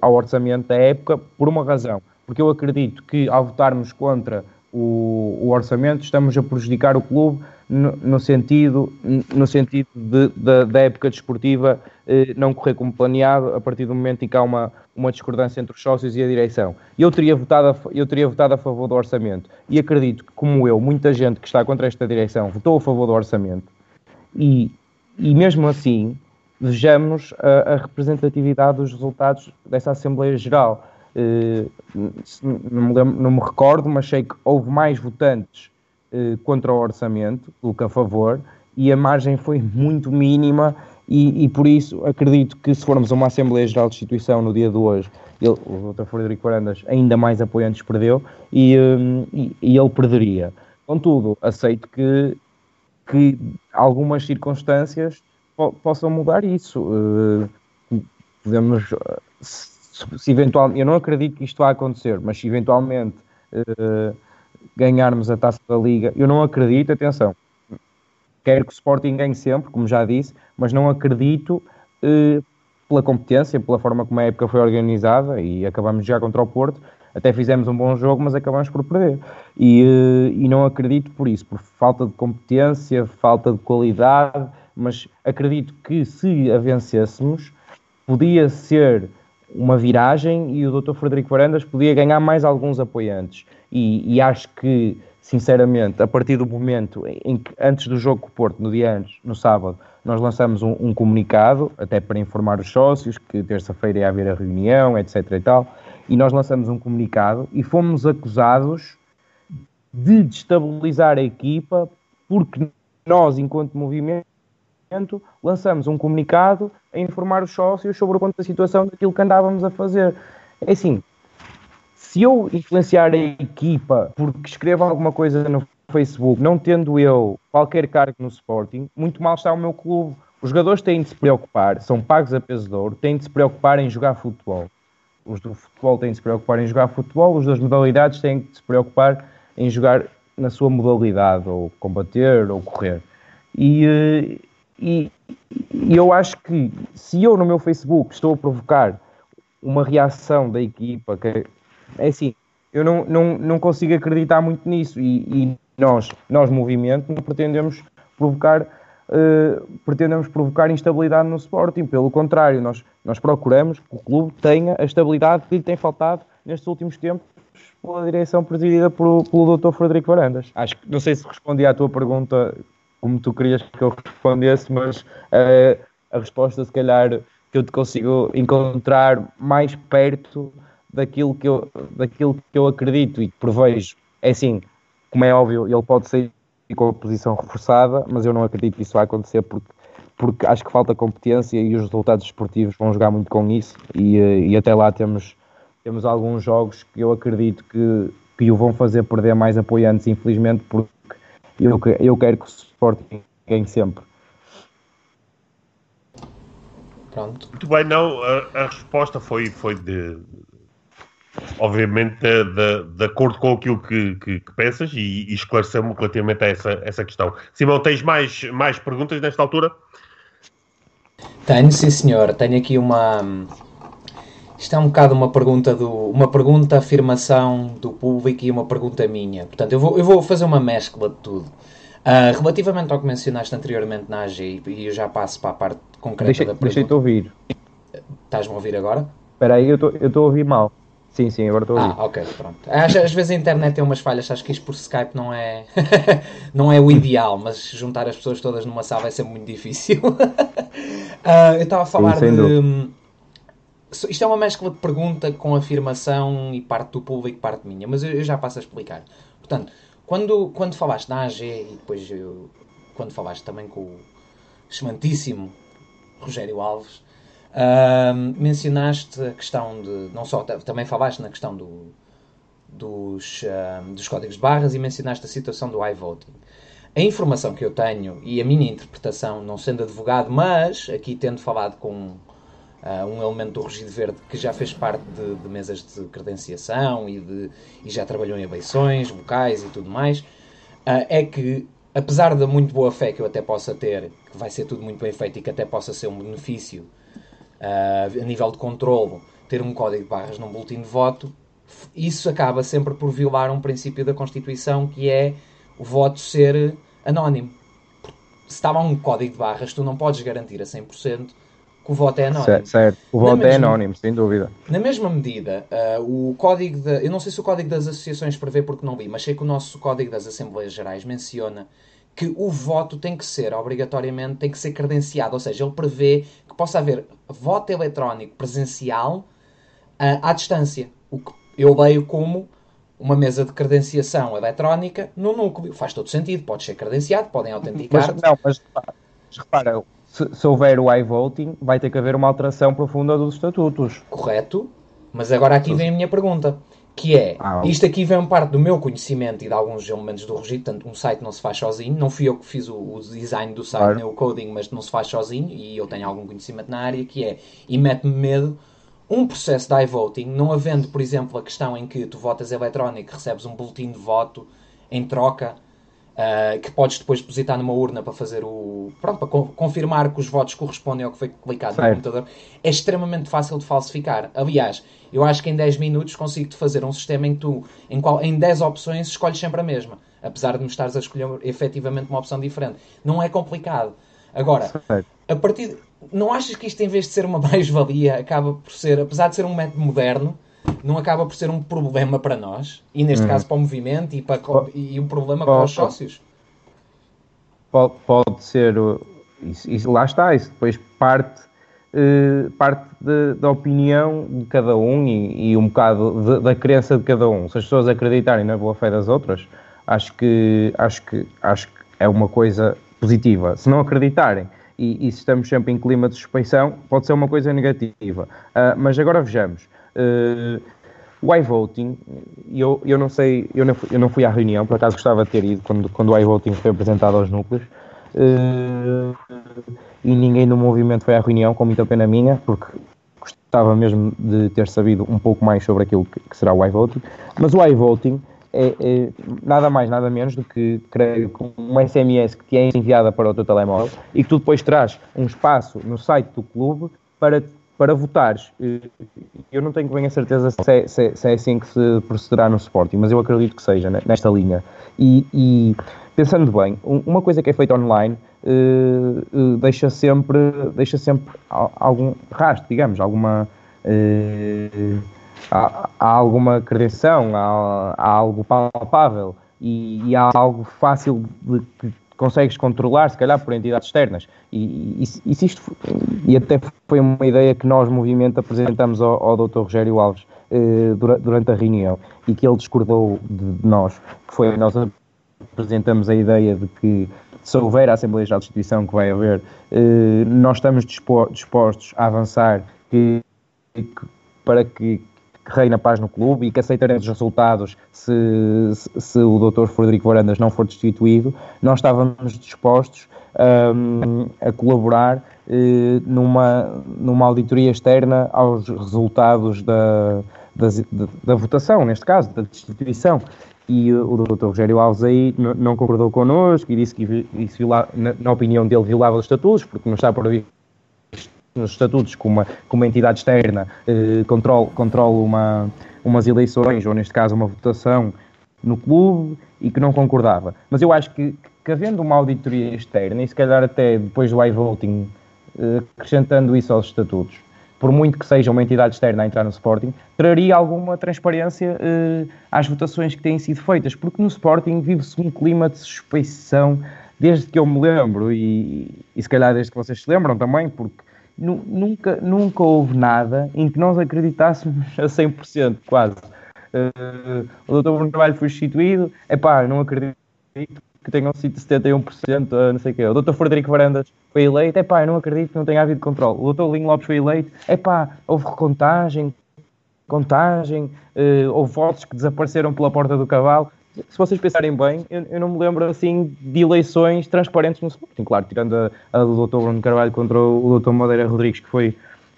ao orçamento da época por uma razão, porque eu acredito que ao votarmos contra o, o orçamento estamos a prejudicar o clube no, no sentido, no sentido de, de, da época desportiva eh, não correr como planeado a partir do momento em que há uma, uma discordância entre os sócios e a direção. Eu teria, votado a, eu teria votado a favor do orçamento. E acredito que, como eu, muita gente que está contra esta direção votou a favor do orçamento. E, e mesmo assim vejamos a, a representatividade dos resultados dessa Assembleia Geral. Eh, não, me lembro, não me recordo, mas sei que houve mais votantes eh, contra o orçamento do que a favor, e a margem foi muito mínima, e, e, por isso acredito que se formos a uma Assembleia Geral de Instituição no dia de hoje, ele, o Dr. Frederico Varandas ainda mais apoiantes perdeu, e, um, e, e, ele perderia. Contudo, aceito que, que algumas circunstâncias po possam mudar isso. Uh, podemos, se, se eventualmente, eu não acredito que isto vá acontecer, mas se eventualmente uh, ganharmos a taça da Liga. Eu não acredito, atenção, quero que o Sporting ganhe sempre, como já disse, mas não acredito eh, pela competência, pela forma como a época foi organizada e acabamos já contra o Porto. Até fizemos um bom jogo, mas acabamos por perder. E, e não acredito por isso, por falta de competência, falta de qualidade, mas acredito que se a vencêssemos, podia ser uma viragem e o Dr. Frederico Varandas podia ganhar mais alguns apoiantes. E, e, acho que, sinceramente, a partir do momento em que, antes do jogo com o Porto, no dia antes, no sábado, nós lançamos um, um comunicado, até para informar os sócios que terça-feira ia haver a reunião, etc. e tal, e nós lançamos um comunicado e fomos acusados de destabilizar a equipa porque nós, enquanto movimento, lançamos um comunicado a informar os sócios sobre o ponto da situação daquilo que andávamos a fazer. É assim, se eu influenciar a equipa porque escrevo alguma coisa no Facebook, não tendo eu qualquer cargo no Sporting, muito mal está o meu clube. Os jogadores têm de se preocupar, são pagos a peso de ouro, têm de se preocupar em jogar futebol. Os do futebol têm de se preocupar em jogar futebol, os das modalidades têm de se preocupar em jogar na sua modalidade, ou combater, ou correr. E, eh, e, eu acho que se eu no meu Facebook estou a provocar uma reação da equipa, que é assim, eu não, não, não consigo acreditar muito nisso e, e nós, nós, movimento, não pretendemos provocar, uh, pretendemos provocar instabilidade no Sporting, pelo contrário, nós, nós procuramos que o clube tenha a estabilidade que lhe tem faltado nestes últimos tempos pela direção presidida pelo, pelo Dr. Frederico Varandas. Acho que, não sei se respondi à tua pergunta como tu querias que eu respondesse, mas uh, a resposta se calhar que eu te consigo encontrar mais perto daquilo que eu, daquilo que eu acredito e que prevejo. É assim, como é óbvio, ele pode sair com a posição reforçada, mas eu não acredito que isso vai acontecer porque, porque acho que falta competência e os resultados esportivos vão jogar muito com isso e, e até lá temos, temos alguns jogos que eu acredito que, que o vão fazer perder mais apoiantes, infelizmente, porque eu, eu quero que o Sporting ganhe sempre. Pronto. Muito bem, não, a, a resposta foi, foi de, obviamente de, de, de, acordo com aquilo que, que, que pensas e, e esclareceu-me relativamente a essa, essa questão. Simão, tens mais, mais perguntas nesta altura? Tenho, sim senhor. Tenho aqui uma, Isto é um bocado uma pergunta, do, uma pergunta, afirmação do público e uma pergunta minha. Portanto, eu vou, eu vou fazer uma mescla de tudo. Uh, relativamente ao que mencionaste anteriormente na AG, e eu já passo para a parte concreta deixa, da pergunta. Deixa-te ouvir. Estás-me a ouvir agora? Espera aí, eu estou a ouvir mal. Sim, sim, agora estou a ouvir. Ah, ok, pronto. Às, às, vezes a internet tem umas falhas, acho que isto por Skype não é, não é o ideal, mas juntar as pessoas todas numa sala vai ser muito difícil. uh, eu estava a falar sim, de. Isto é uma mescla de pergunta com afirmação e parte do público parte minha, mas eu, já passo a explicar. Portanto, quando, quando falaste na AG e depois eu, quando falaste também com o excelentíssimo Rogério Alves, uh, mencionaste a questão de. Não só, também falaste na questão do, dos, uh, dos códigos de barras e mencionaste a situação do iVoting. A informação que eu tenho e a minha interpretação, não sendo advogado, mas aqui tendo falado com uh, um elemento do Rugido Verde que já fez parte de, de mesas de credenciação e, de, e, já trabalhou em eleições, vocais e tudo mais, uh, é que, apesar da muito boa fé que eu até possa ter, que vai ser tudo muito bem feito e que até possa ser um benefício uh, a nível de controlo, ter um código de barras num boletim de voto, isso acaba sempre por violar um princípio da Constituição que é o voto ser anónimo. Se estava um código de barras, tu não podes garantir a 100% que o voto é anónimo. Certo, o voto é anónimo, sem dúvida. Na mesma medida, uh, o código de, eu não sei se o código das associações prevê porque não vi, mas sei que o nosso código das Assembleias Gerais menciona que o voto tem que ser, obrigatoriamente, tem que ser credenciado, ou seja, ele prevê que possa haver voto eletrónico presencial uh, à distância, o que eu leio como uma mesa de credenciação eletrónica no núcleo. Faz todo sentido, pode ser credenciado, podem autenticar. Mas, não, mas repara, se, se houver o iVoting, vai ter que haver uma alteração profunda dos estatutos. Correto, mas agora aqui vem a minha pergunta, que é, ah, isto aqui vem parte do meu conhecimento e de alguns elementos do registro, portanto um site não se faz sozinho, não fui eu que fiz o, o design do site, claro. nem o coding, mas não se faz sozinho, e eu tenho algum conhecimento na área, que é, e mete-me medo, um processo de iVoting, não havendo, por exemplo, a questão em que tu votas eletrónico, recebes um boletim de voto em troca, uh, que podes depois depositar numa urna para fazer o. Pronto, para confirmar que os votos correspondem ao que foi clicado certo. no computador, é extremamente fácil de falsificar. Aliás, eu acho que em 10 minutos consigo-te fazer um sistema em que tu, em, qual, em 10 opções, escolhes sempre a mesma. Apesar de me estares a escolher efetivamente uma opção diferente. Não é complicado. Agora, a partir. De, não achas que isto, em vez de ser uma mais-valia, acaba por ser, apesar de ser um método moderno, não acaba por ser um problema para nós, e neste uhum. caso para o movimento e, para, e um problema pode, para os sócios? Pode, pode ser, isso, isso, lá está, isso depois parte, uh, parte de, da opinião de cada um e, e um bocado de, da crença de cada um. Se as pessoas acreditarem na boa fé das outras, acho que, acho que, acho que é uma coisa positiva. Se não acreditarem, e, e se estamos sempre em clima de suspeição, pode ser uma coisa negativa. Uh, mas agora vejamos. Uh, o iVoting, eu, eu não sei, eu não, fui, eu não fui à reunião, por acaso gostava de ter ido quando, quando o iVoting foi apresentado aos núcleos, uh, e ninguém no movimento foi à reunião, com muita pena minha, porque gostava mesmo de ter sabido um pouco mais sobre aquilo que, que será o iVoting, mas o iVoting é, é, nada mais, nada menos do que, creio, um SMS que te é enviada para o teu telemóvel e que tu depois traz um espaço no site do clube para para votares. Eu não tenho bem a certeza se é, se, é, se é, assim que se procederá no Sporting, mas eu acredito que seja nesta linha. E, e pensando bem, uma coisa que é feita online uh, uh, deixa sempre, deixa sempre algum rastro, digamos, alguma. Uh, há, há, alguma credenciação, há, há, algo palpável e, e há algo fácil de, de consegues controlar, se calhar por entidades externas. E, e, e, isto, e até foi uma ideia que nós, movimento, apresentamos ao, ao Dr. Rogério Alves eh, durante, a reunião e que ele discordou de, de, nós, que foi nós apresentamos a ideia de que se houver a Assembleia Geral de Instituição que vai haver, eh, nós estamos dispostos a avançar que, que, para que que reina paz no clube e que aceitaremos os resultados se, se, se o Dr. Frederico Varandas não for destituído, nós estávamos dispostos um, a colaborar eh, numa, numa auditoria externa aos resultados da, da, da, votação, neste caso, da destituição. E o Dr. Rogério Alves aí não concordou connosco e disse que isso, na, na opinião dele, violava os estatutos, porque não está previsto nos estatutos que uma, que uma entidade externa eh, controle uma, umas eleições, ou neste caso uma votação no clube e que não concordava. Mas eu acho que, que havendo uma auditoria externa, e se calhar até depois do iVoting, eh, acrescentando isso aos estatutos, por muito que seja uma entidade externa a entrar no Sporting, traria alguma transparência eh, às votações que têm sido feitas, porque no Sporting vive-se um clima de suspeição desde que eu me lembro, e, e se calhar desde que vocês se lembram também, porque nunca, nunca houve nada em que nós acreditássemos a 100%, quase. Uh, o Dr. Bruno Trabalho foi instituído, é pá, não acredito que tenham sido 71%, uh, não sei o quê. O Dr. Frederico Varandas foi eleito, é pá, não acredito que não tenha havido controle. O Dr. Linho Lopes foi eleito, é pá, houve recontagem, contagem, uh, houve votos que desapareceram pela porta do cavalo se vocês pensarem bem, eu, eu, não me lembro assim de eleições transparentes no Sporting, claro, tirando a, a do Dr. Bruno Carvalho contra o Dr. Madeira Rodrigues, que foi,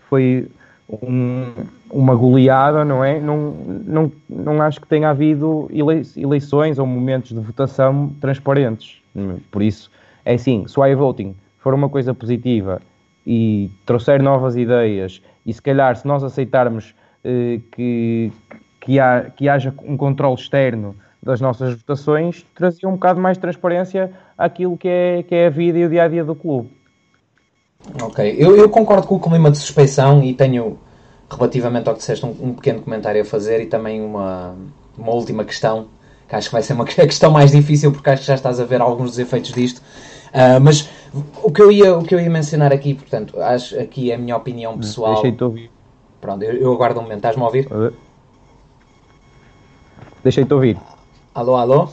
foi um, uma goleada, não é? Não, não, não acho que tenha havido eleições ou momentos de votação transparentes. Por isso, é assim, se o iVoting for uma coisa positiva e trouxer novas ideias, e se calhar se nós aceitarmos eh, que, que, há, que haja um controle externo das nossas votações trazia um bocado mais de transparência àquilo que é, que é a vida e o dia a dia do clube. Ok, eu, eu concordo com o clima de suspeição e tenho, relativamente ao que disseste, um, um, pequeno comentário a fazer e também uma, uma última questão, que acho que vai ser uma questão mais difícil porque acho que já estás a ver alguns dos efeitos disto. Uh, mas o que, eu ia, o que eu ia mencionar aqui, portanto, acho aqui é a minha opinião pessoal. Deixei-te ouvir. Pronto, eu, eu aguardo um momento. Estás-me a ouvir? Deixei-te ouvir. Alô, alô?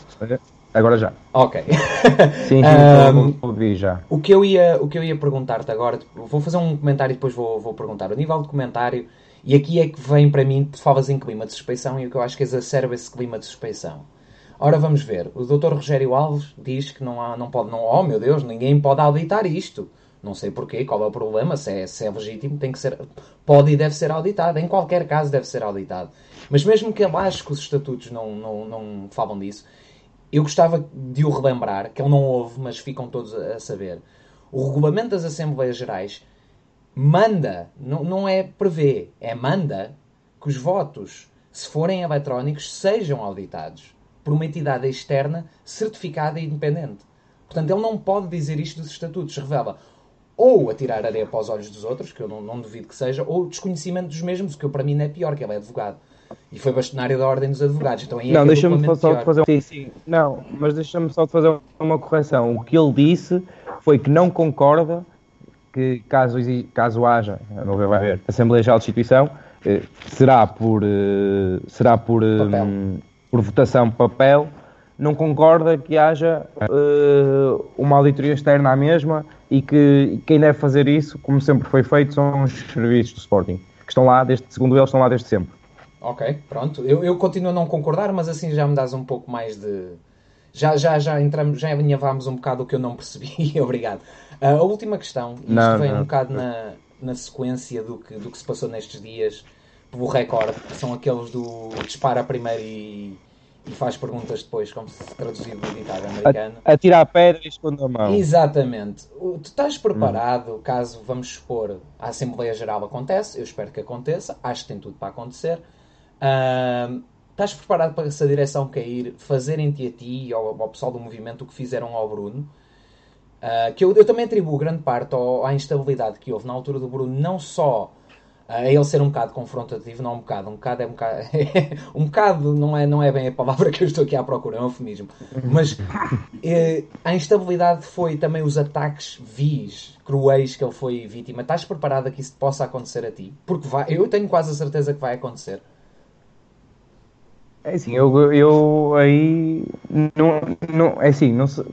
Agora já. Ok. Sim, sim um, ouvi já. O que eu ia, o que eu ia perguntar-te agora, vou fazer um comentário e depois vou, vou perguntar. O nível de comentário, e aqui é que vem para mim, tu falas em clima de suspeição e o que eu acho que exacerba esse clima de suspeição. Ora, vamos ver. O Dr. Rogério Alves diz que não, há, não pode, não, oh meu Deus, ninguém pode auditar isto. Não sei porquê, qual é o problema, se é, se é legítimo, tem que ser, pode e deve ser auditado. Em qualquer caso deve ser auditado. Mas mesmo que ele ache que os estatutos não, não, não falam disso, eu gostava de o relembrar, que ele não ouve, mas ficam todos a saber. O regulamento das Assembleias Gerais manda, não, não é prevê, é manda que os votos, se forem eletrónicos, sejam auditados por uma entidade externa certificada e independente. Portanto, ele não pode dizer isto dos estatutos. Revela ou a tirar areia para os olhos dos outros, que eu não, não duvido que seja, ou desconhecimento dos mesmos, o que eu para mim não é pior, que ele é advogado. E foi bastonário da Ordem dos Advogados. Então, aí é não, é deixa-me só de fazer sim, sim. Não, mas deixa-me só de fazer uma correção. O que ele disse foi que não concorda que caso, caso haja, não vai haver, Assembleia Geral de Instituição, eh, será por, eh, será por, eh, por votação papel, não concorda que haja uma auditoria externa à mesma e que quem deve fazer isso, como sempre foi feito, são os serviços do Sporting, que estão lá, desde, segundo eles, estão lá desde sempre. Ok, pronto. Eu, eu continuo a não concordar, mas assim já me dás um pouco mais de. Já, já, já entramos, já alinhavámos um bocado o que eu não percebi. Obrigado. Uh, a última questão, isto não, vem não. um bocado na, na sequência do que, do que se passou nestes dias pelo recorde, que são aqueles do dispara primeiro e, e faz perguntas depois, como se traduzir do ditado americano. A, a pedra e esconde a mão. Exatamente. Tu estás preparado, hum. caso, vamos supor, a Assembleia Geral acontece, eu espero que aconteça, acho que tem tudo para acontecer. Estás preparado para essa direção cair, fazerem-te a ti e ao, ao, pessoal do movimento o que fizeram ao Bruno? Uh, que eu, eu, também atribuo grande parte ao, à instabilidade que houve na altura do Bruno, não só a ele ser um bocado confrontativo, não um bocado, um bocado é um bocado, um bocado não é, não é bem a palavra que eu estou aqui à procura, é um eufemismo, mas eh, a instabilidade foi também os ataques vis, cruéis que ele foi vítima. Estás preparado a que isso possa acontecer a ti? Porque vai, eu tenho quase a certeza que vai acontecer. É assim, eu, eu aí não, não é assim, não sei,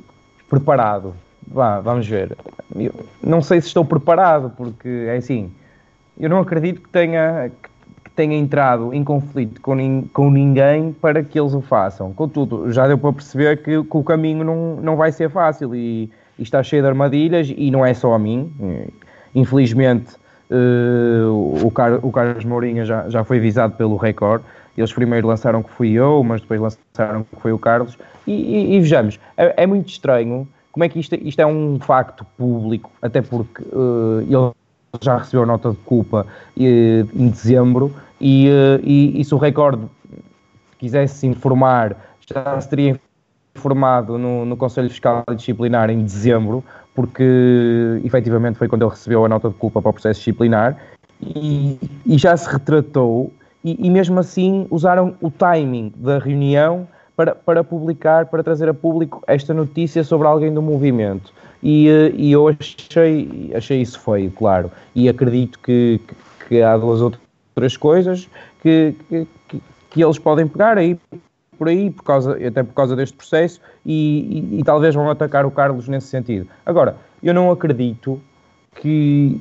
preparado. Vá, vamos ver. Eu não sei se estou preparado, porque é assim, eu não acredito que tenha, que tenha entrado em conflito com, com ninguém para que eles o façam. Contudo, já deu para perceber que, que o caminho não, não vai ser fácil e, e, está cheio de armadilhas e não é só a mim. Infelizmente, uh, o, Car o Carlos Mourinho já, já foi visado pelo Record eles primeiro lançaram que fui eu, mas depois lançaram que foi o Carlos. E, e, e vejamos, é, é, muito estranho como é que isto, isto é um facto público, até porque uh, já recebeu nota de culpa em dezembro e, e, e se o recorde quisesse se informar, já se teria informado no, no Conselho Fiscal Disciplinar em dezembro, porque efetivamente foi quando ele recebeu a nota de culpa para o processo disciplinar e, e já se retratou e, e, mesmo assim usaram o timing da reunião para, para publicar, para trazer a público esta notícia sobre alguém do movimento. E, eh, e eu achei, achei isso feio, claro. E acredito que, que, que há duas outras coisas que, que, que eles podem pegar aí por aí, por causa, até por causa deste processo, e, e, e, talvez vão atacar o Carlos nesse sentido. Agora, eu não acredito que,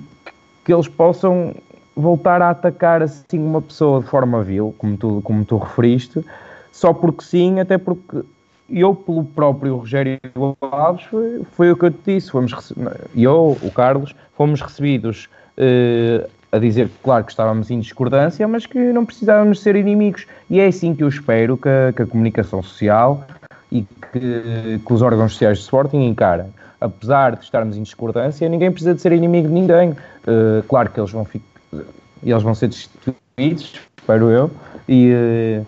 que eles possam voltar a atacar assim uma pessoa de forma vil, como tu, como tu referiste, só porque sim, até porque eu, pelo próprio Rogério Alves, foi, foi o que eu te disse, fomos, eu, o Carlos, fomos recebidos eh, a dizer, claro, que estávamos em discordância, mas que não precisávamos ser inimigos. E é assim que eu espero que a, que a comunicação social e que, que, os órgãos sociais de Sporting encarem. Apesar de estarmos em discordância, ninguém precisa de ser inimigo de ninguém. Uh, claro que eles vão, eles vão ser destituídos, espero eu, e uh,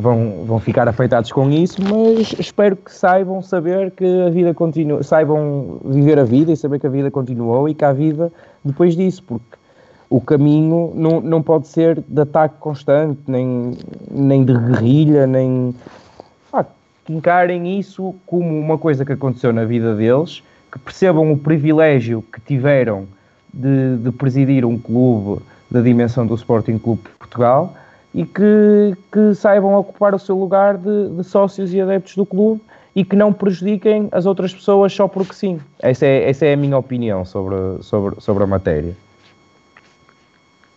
vão, vão ficar afetados com isso, mas espero que saibam saber que a vida continua, saibam viver a vida e saber que a vida continuou e que há vida depois disso, porque o caminho não, não pode ser de ataque constante, nem, nem de guerrilha, nem. Ah, que encarem isso como uma coisa que aconteceu na vida deles, que percebam o privilégio que tiveram de, de presidir um clube da dimensão do Sporting Clube de Portugal e que, que saibam ocupar o seu lugar de, de, sócios e adeptos do clube e que não prejudiquem as outras pessoas só porque sim. Essa é, essa é a minha opinião sobre, sobre, sobre a matéria.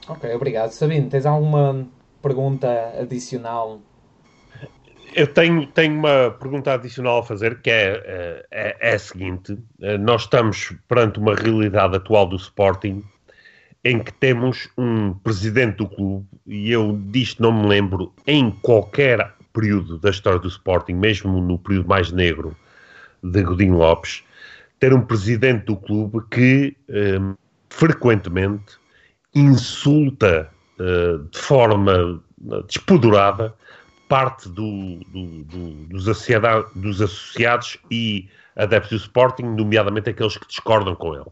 Ok, obrigado. Sabino, tens alguma pergunta adicional? Eu tenho, tenho uma pergunta adicional a fazer que é, eh, é, é a seguinte: eh, nós estamos perante uma realidade atual do Sporting em que temos um presidente do clube, e eu disto não me lembro em qualquer período da história do Sporting, mesmo no período mais negro de Godinho Lopes, ter um presidente do clube que eh, frequentemente insulta de forma despodurada parte do, do, do, dos, dos, associados e adeptos do Sporting, nomeadamente aqueles que discordam com ele.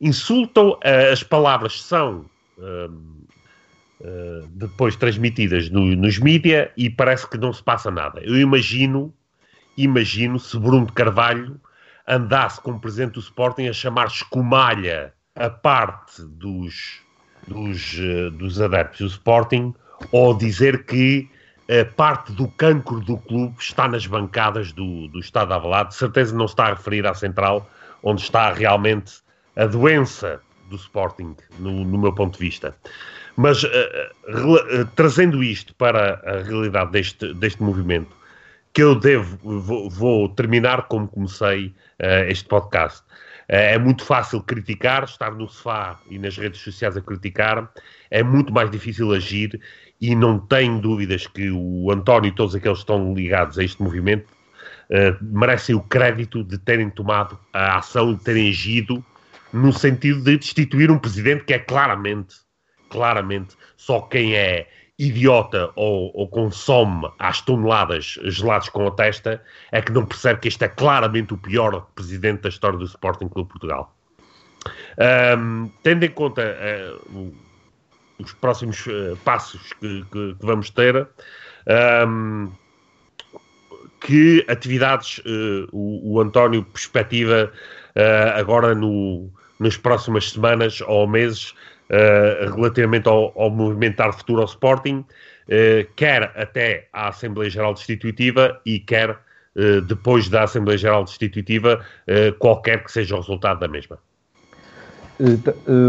Insultam, uh, as palavras são uh, depois transmitidas no, nos mídia e parece que não se passa nada. Eu imagino, imagino se Bruno de Carvalho andasse como presidente do Sporting a chamar escumalha a parte dos dos, eh, dos adeptos do Sporting ou dizer que parte do cancro do clube está nas bancadas do, do Estado Avalado. Certeza não está a referir à central, onde está realmente a doença do Sporting, no, no meu ponto de vista. Mas uh, uh, trazendo isto para a realidade deste, deste movimento, que eu devo, vou, vou terminar como comecei uh, este podcast. É, é muito fácil criticar, estar no sofá e nas redes sociais a criticar, é muito mais difícil agir e não tenho dúvidas que o António e todos aqueles que estão ligados a este movimento uh, merecem o crédito de terem tomado a ação e terem agido no sentido de destituir um presidente que é claramente, claramente, só quem é idiota ou, ou, consome às toneladas gelados com a testa é que não percebe que este é claramente o pior presidente da história do Sporting Clube Portugal. Um, tendo em conta uh, os próximos uh, passos que, que, que, vamos ter, um, que atividades uh, o, o, António perspectiva agora no, nas próximas semanas ou meses uh, relativamente ao, ao movimento dar futuro ao Sporting, uh, quer até à Assembleia Geral Destitutiva e quer uh, depois da Assembleia Geral Destitutiva, qualquer que seja o resultado da mesma.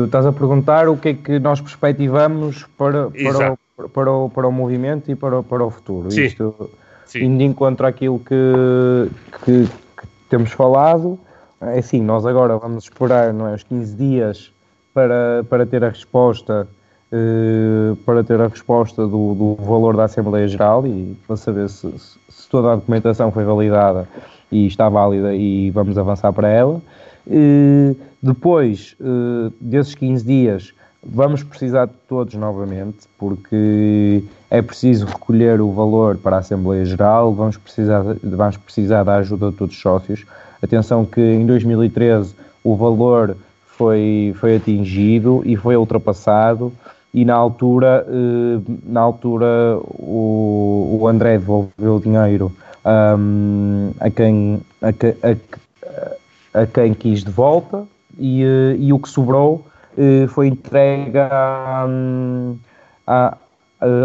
Estás a perguntar o que é que nós perspectivamos para, para, o, para, o, para o movimento e para, para o futuro. Sim. Isto, Sim. indo em contra aquilo que, que, que, temos falado, é assim, nós agora vamos esperar não é, os 15 dias para, para ter a resposta uh, para ter a resposta do, do, valor da Assembleia Geral e para saber se, se, toda a documentação foi validada e está válida e vamos avançar para ela. Depois uh, desses 15 dias, vamos precisar de todos novamente, porque é preciso recolher o valor para a Assembleia Geral, vamos precisar, vamos precisar da ajuda de todos os sócios. Atenção que em 2013 o valor foi, foi atingido e foi ultrapassado e na altura, eh, na altura o, o André devolveu o dinheiro um, a, quem, a, a, a, quem quis de volta e, eh, e o que sobrou eh, foi entregue a, a,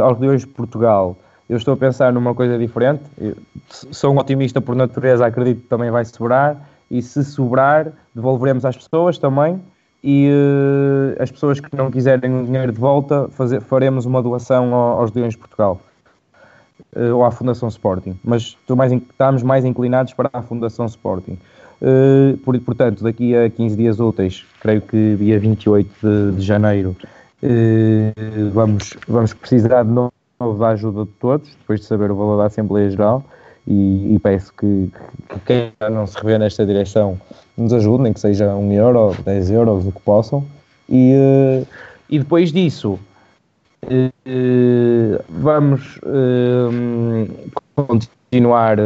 aos Leões de Portugal. Eu estou a pensar numa coisa diferente. Eu sou um otimista por natureza, acredito que também vai sobrar. E se sobrar, devolveremos às pessoas também e uh, as pessoas que não quiserem o dinheiro de volta, fazer, faremos uma doação aos Leões de Portugal uh, ou à Fundação Sporting. Mas mais, estamos mais inclinados para a Fundação Sporting. Uh, por, portanto, daqui a 15 dias úteis, creio que dia 28 de, de janeiro, vamos, vamos precisar de novo da ajuda de todos, depois de saber o valor da Assembleia Geral. E, e peço que, que quem não se revê nesta direção nos ajude, nem que seja um euro, 10 euros, o que possam. E, uh, e depois disso, uh, vamos uh, continuar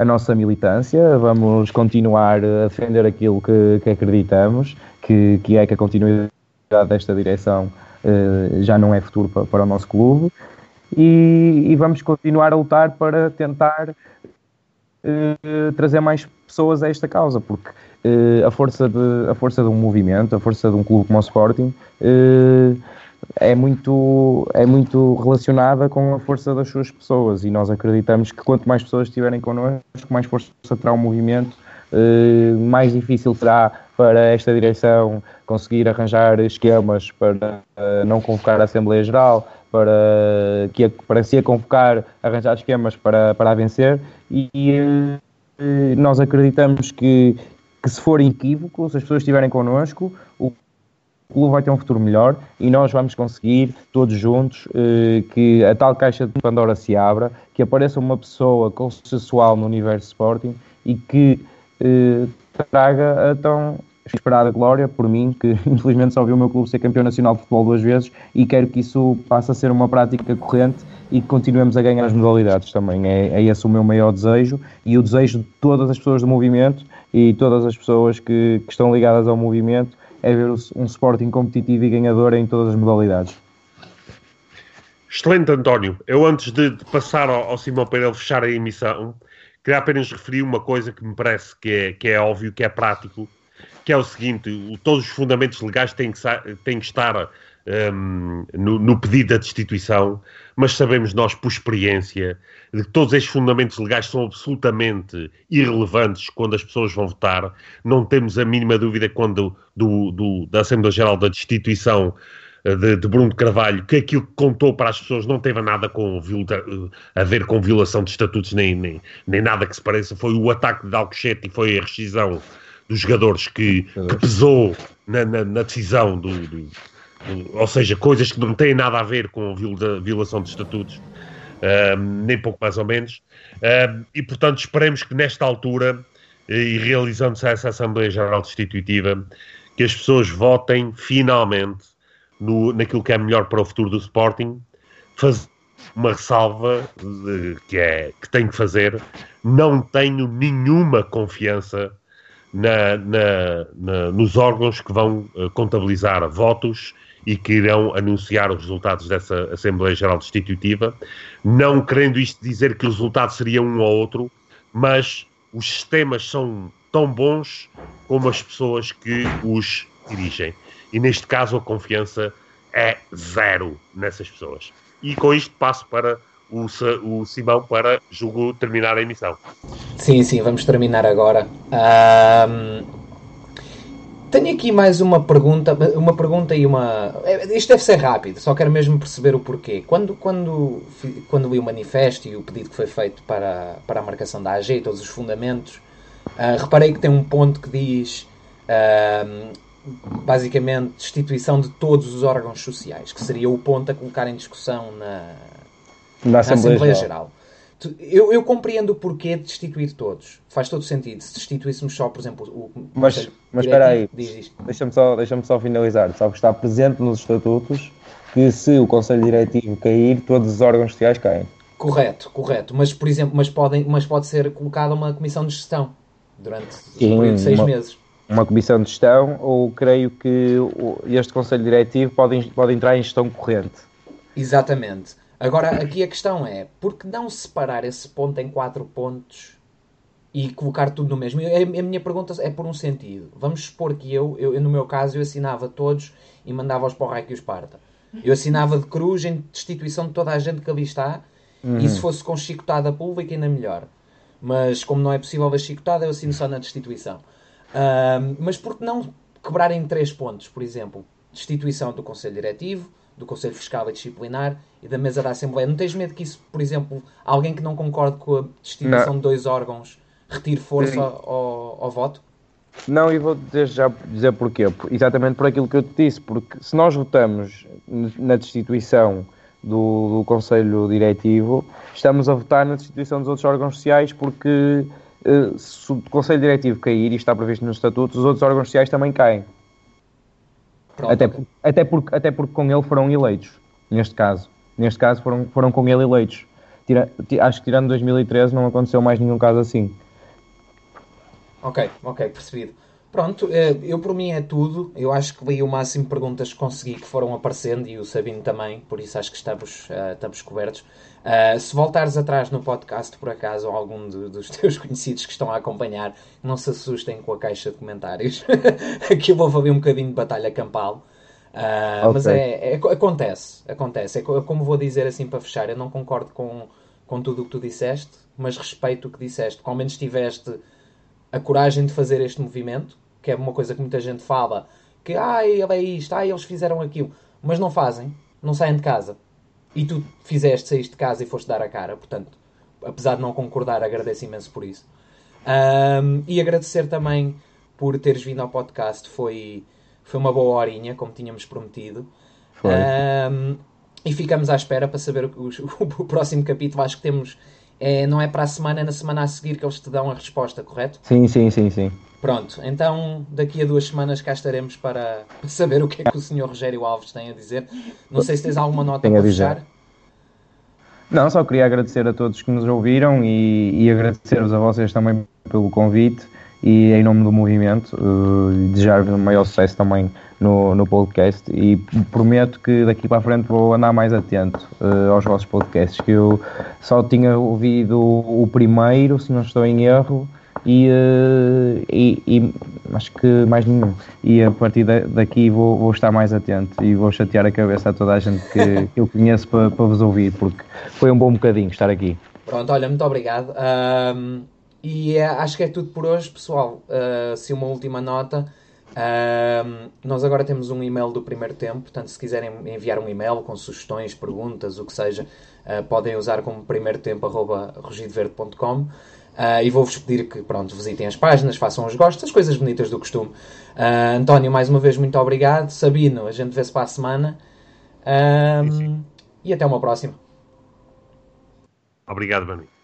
a nossa militância, vamos continuar a defender aquilo que, que acreditamos, que, que é que a continuidade desta direção já não é futuro para, para o nosso clube. E, e, vamos continuar a lutar para tentar uh, trazer mais pessoas a esta causa, porque uh, a, força de, a força de um movimento, a força de um clube como o Sporting é, muito, é muito relacionada com a força das suas pessoas. E nós acreditamos que quanto mais pessoas estiverem connosco, mais força terá o movimento, uh, mais difícil será para esta direção conseguir arranjar esquemas para não convocar a Assembleia Geral, para, que, para se a convocar, arranjar esquemas para, para a vencer. E, e nós acreditamos que, que se for equívoco, se as pessoas estiverem connosco, clube vai ter um futuro melhor e nós vamos conseguir, todos juntos, eh, que a tal caixa de Pandora se abra, que apareça uma pessoa consensual no universo Sporting e que eh, traga a tão esperada glória por mim, que infelizmente só vi o meu clube ser campeão nacional de futebol duas vezes e quero que isso passe a ser uma prática corrente e que continuemos a ganhar as modalidades também. É, é esse o meu maior desejo e o desejo de todas as pessoas do movimento e todas as pessoas que, que estão ligadas ao movimento é ver um Sporting competitivo e ganhador em todas as modalidades. Excelente, António. Eu, antes de, de passar ao, ao Simão para ele fechar a emissão, queria apenas referir uma coisa que me parece que é, que é óbvio, que é prático, que é o seguinte: o, todos os fundamentos legais têm que, têm que estar um, no, no, pedido da destituição, mas sabemos nós, por experiência, de que todos estes fundamentos legais são absolutamente irrelevantes quando as pessoas vão votar. Não temos a mínima dúvida quando do, do, da Assembleia Geral da destituição eh, de, de, Bruno Carvalho, que aquilo que contou para as pessoas não teve nada com, eh, a ver com violação de estatutos, nem, nem, nem nada que se pareça. Foi o ataque de Alcochete e foi a rescisão dos jogadores que, que pesou na, na, na decisão do, do, do, Ou seja, coisas que não têm nada a ver com a violação de estatutos, nem pouco mais ou menos. e, portanto, esperemos que nesta altura, e realizando-se essa Assembleia Geral Destitutiva, que as pessoas votem finalmente no, naquilo que é melhor para o futuro do Sporting, faz uma ressalva de, que, é, que tenho que fazer. Não tenho nenhuma confiança na, na, na, nos órgãos que vão uh, contabilizar votos e que irão anunciar os resultados dessa Assembleia Geral Destitutiva, não querendo isto dizer que o resultado seria um ou outro, mas os sistemas são tão bons como as pessoas que os dirigem. E neste caso a confiança é zero nessas pessoas. E com isto passo para o, o Simão para, julgo, terminar a emissão. Sim, sim, vamos terminar agora. Um, tenho aqui mais uma pergunta, uma pergunta e uma. É, isto deve ser rápido, só quero mesmo perceber o porquê. Quando, quando, quando li o manifesto e o pedido que foi feito para, para a marcação da AG e todos os fundamentos, uh, reparei que tem um ponto que diz. Uh, basicamente, destituição de todos os órgãos sociais, que seria o ponto a colocar em discussão na, na Assembleia, Assembleia Geral. Geral. Eu, eu, compreendo o porquê de destituir todos. Faz todo sentido. Se destituíssemos só, por exemplo, o. Mas, mas espera aí, deixa-me só, deixa só finalizar. Só que está presente nos estatutos que se o Conselho Diretivo cair, todos os órgãos sociais caem. Correto, correto. Mas, por exemplo, mas, podem, mas pode ser colocada uma comissão de gestão durante Sim, um período de seis uma, meses. Uma comissão de gestão, ou creio que este Conselho Diretivo pode, pode entrar em gestão corrente. Exatamente. Agora, aqui a questão é, por que não separar esse ponto em quatro pontos e colocar tudo no mesmo? A, minha pergunta é por um sentido. Vamos supor que eu, eu, no meu caso, eu assinava todos e mandava-os para o Raio que os parta. Eu assinava de cruz em destituição de toda a gente que ali está uhum. e se fosse com chicotada pública ainda melhor. Mas como não é possível a chicotada, eu assino só na destituição. Uh, mas por que não quebrar em três pontos, por exemplo? Destituição do Conselho Diretivo, do Conselho Fiscal e Disciplinar e da mesa da Assembleia. Não tens medo que isso, por exemplo, alguém que não concorde com a destituição de dois órgãos retire força ao, ao, voto? Não, e vou desde já dizer porquê. Exatamente por aquilo que eu te disse, porque se nós votamos na destituição do, do Conselho Diretivo, estamos a votar na destituição dos outros órgãos sociais, porque eh, se o Conselho Diretivo cair, e está previsto nos estatutos, os outros órgãos sociais também caem. Pronto, até, até, porque, até porque com ele foram eleitos, neste caso. Neste caso foram, foram com ele eleitos. Tira, acho que tirando 2013 não aconteceu mais nenhum caso assim. Ok, ok, percebido. Pronto, eh, eu por mim é tudo. Eu acho que li o máximo de perguntas que consegui que foram aparecendo e o Sabino também, por isso acho que estamos, uh, estamos cobertos. Uh, se voltares atrás no podcast, por acaso, ou algum de, dos teus conhecidos que estão a acompanhar, não se assustem com a caixa de comentários. Aqui vou fazer um bocadinho de batalha campal. Uh, okay. Mas é, é, acontece, acontece. É como vou dizer assim para fechar, eu não concordo com, com tudo o que tu disseste, mas respeito o que disseste. Ao menos tiveste a coragem de fazer este movimento, que é uma coisa que muita gente fala, que ai, é isto, ai, eles fizeram aquilo, mas não fazem, não saem de casa. E tu fizeste, saíste de casa e foste dar a cara, portanto, apesar de não concordar, agradeço imenso por isso. Um, e agradecer também por teres vindo ao podcast, foi, foi uma boa horinha, como tínhamos prometido. Um, e ficamos à espera para saber o, o, o próximo capítulo. Acho que temos é, não é para a semana, é na semana a seguir que eles te dão a resposta, correto? Sim, sim, sim, sim. Pronto, então daqui a duas semanas cá estaremos para saber o que é que o Sr. Rogério Alves tem a dizer. Não sei se tens alguma nota Tenho para fechar. Não, só queria agradecer a todos que nos ouviram e, e agradecer-vos a vocês também pelo convite e em nome do movimento uh, desejar o maior sucesso também no, no podcast e prometo que daqui para a frente vou andar mais atento uh, aos vossos podcasts que eu só tinha ouvido o, primeiro, se não estou em erro e, uh, e, e, acho que mais nenhum e a partir daqui vou, vou estar mais atento e vou chatear a cabeça a toda a gente que, que eu conheço para, para vos ouvir porque foi um bom bocadinho estar aqui Pronto, olha, muito obrigado um e é, acho que é tudo por hoje, pessoal. Uh, se uma última nota. Uh, nós agora temos um e-mail do primeiro tempo, portanto, se quiserem enviar um e-mail com sugestões, perguntas, o que seja, uh, podem usar como primeiro tempo.rogidoverde.com uh, e vou-vos pedir que pronto, visitem as páginas, façam os gostos, as coisas bonitas do costume. António, mais uma vez, muito obrigado. Sabino, a gente vê-se para a semana e até uma próxima. Obrigado, Bani.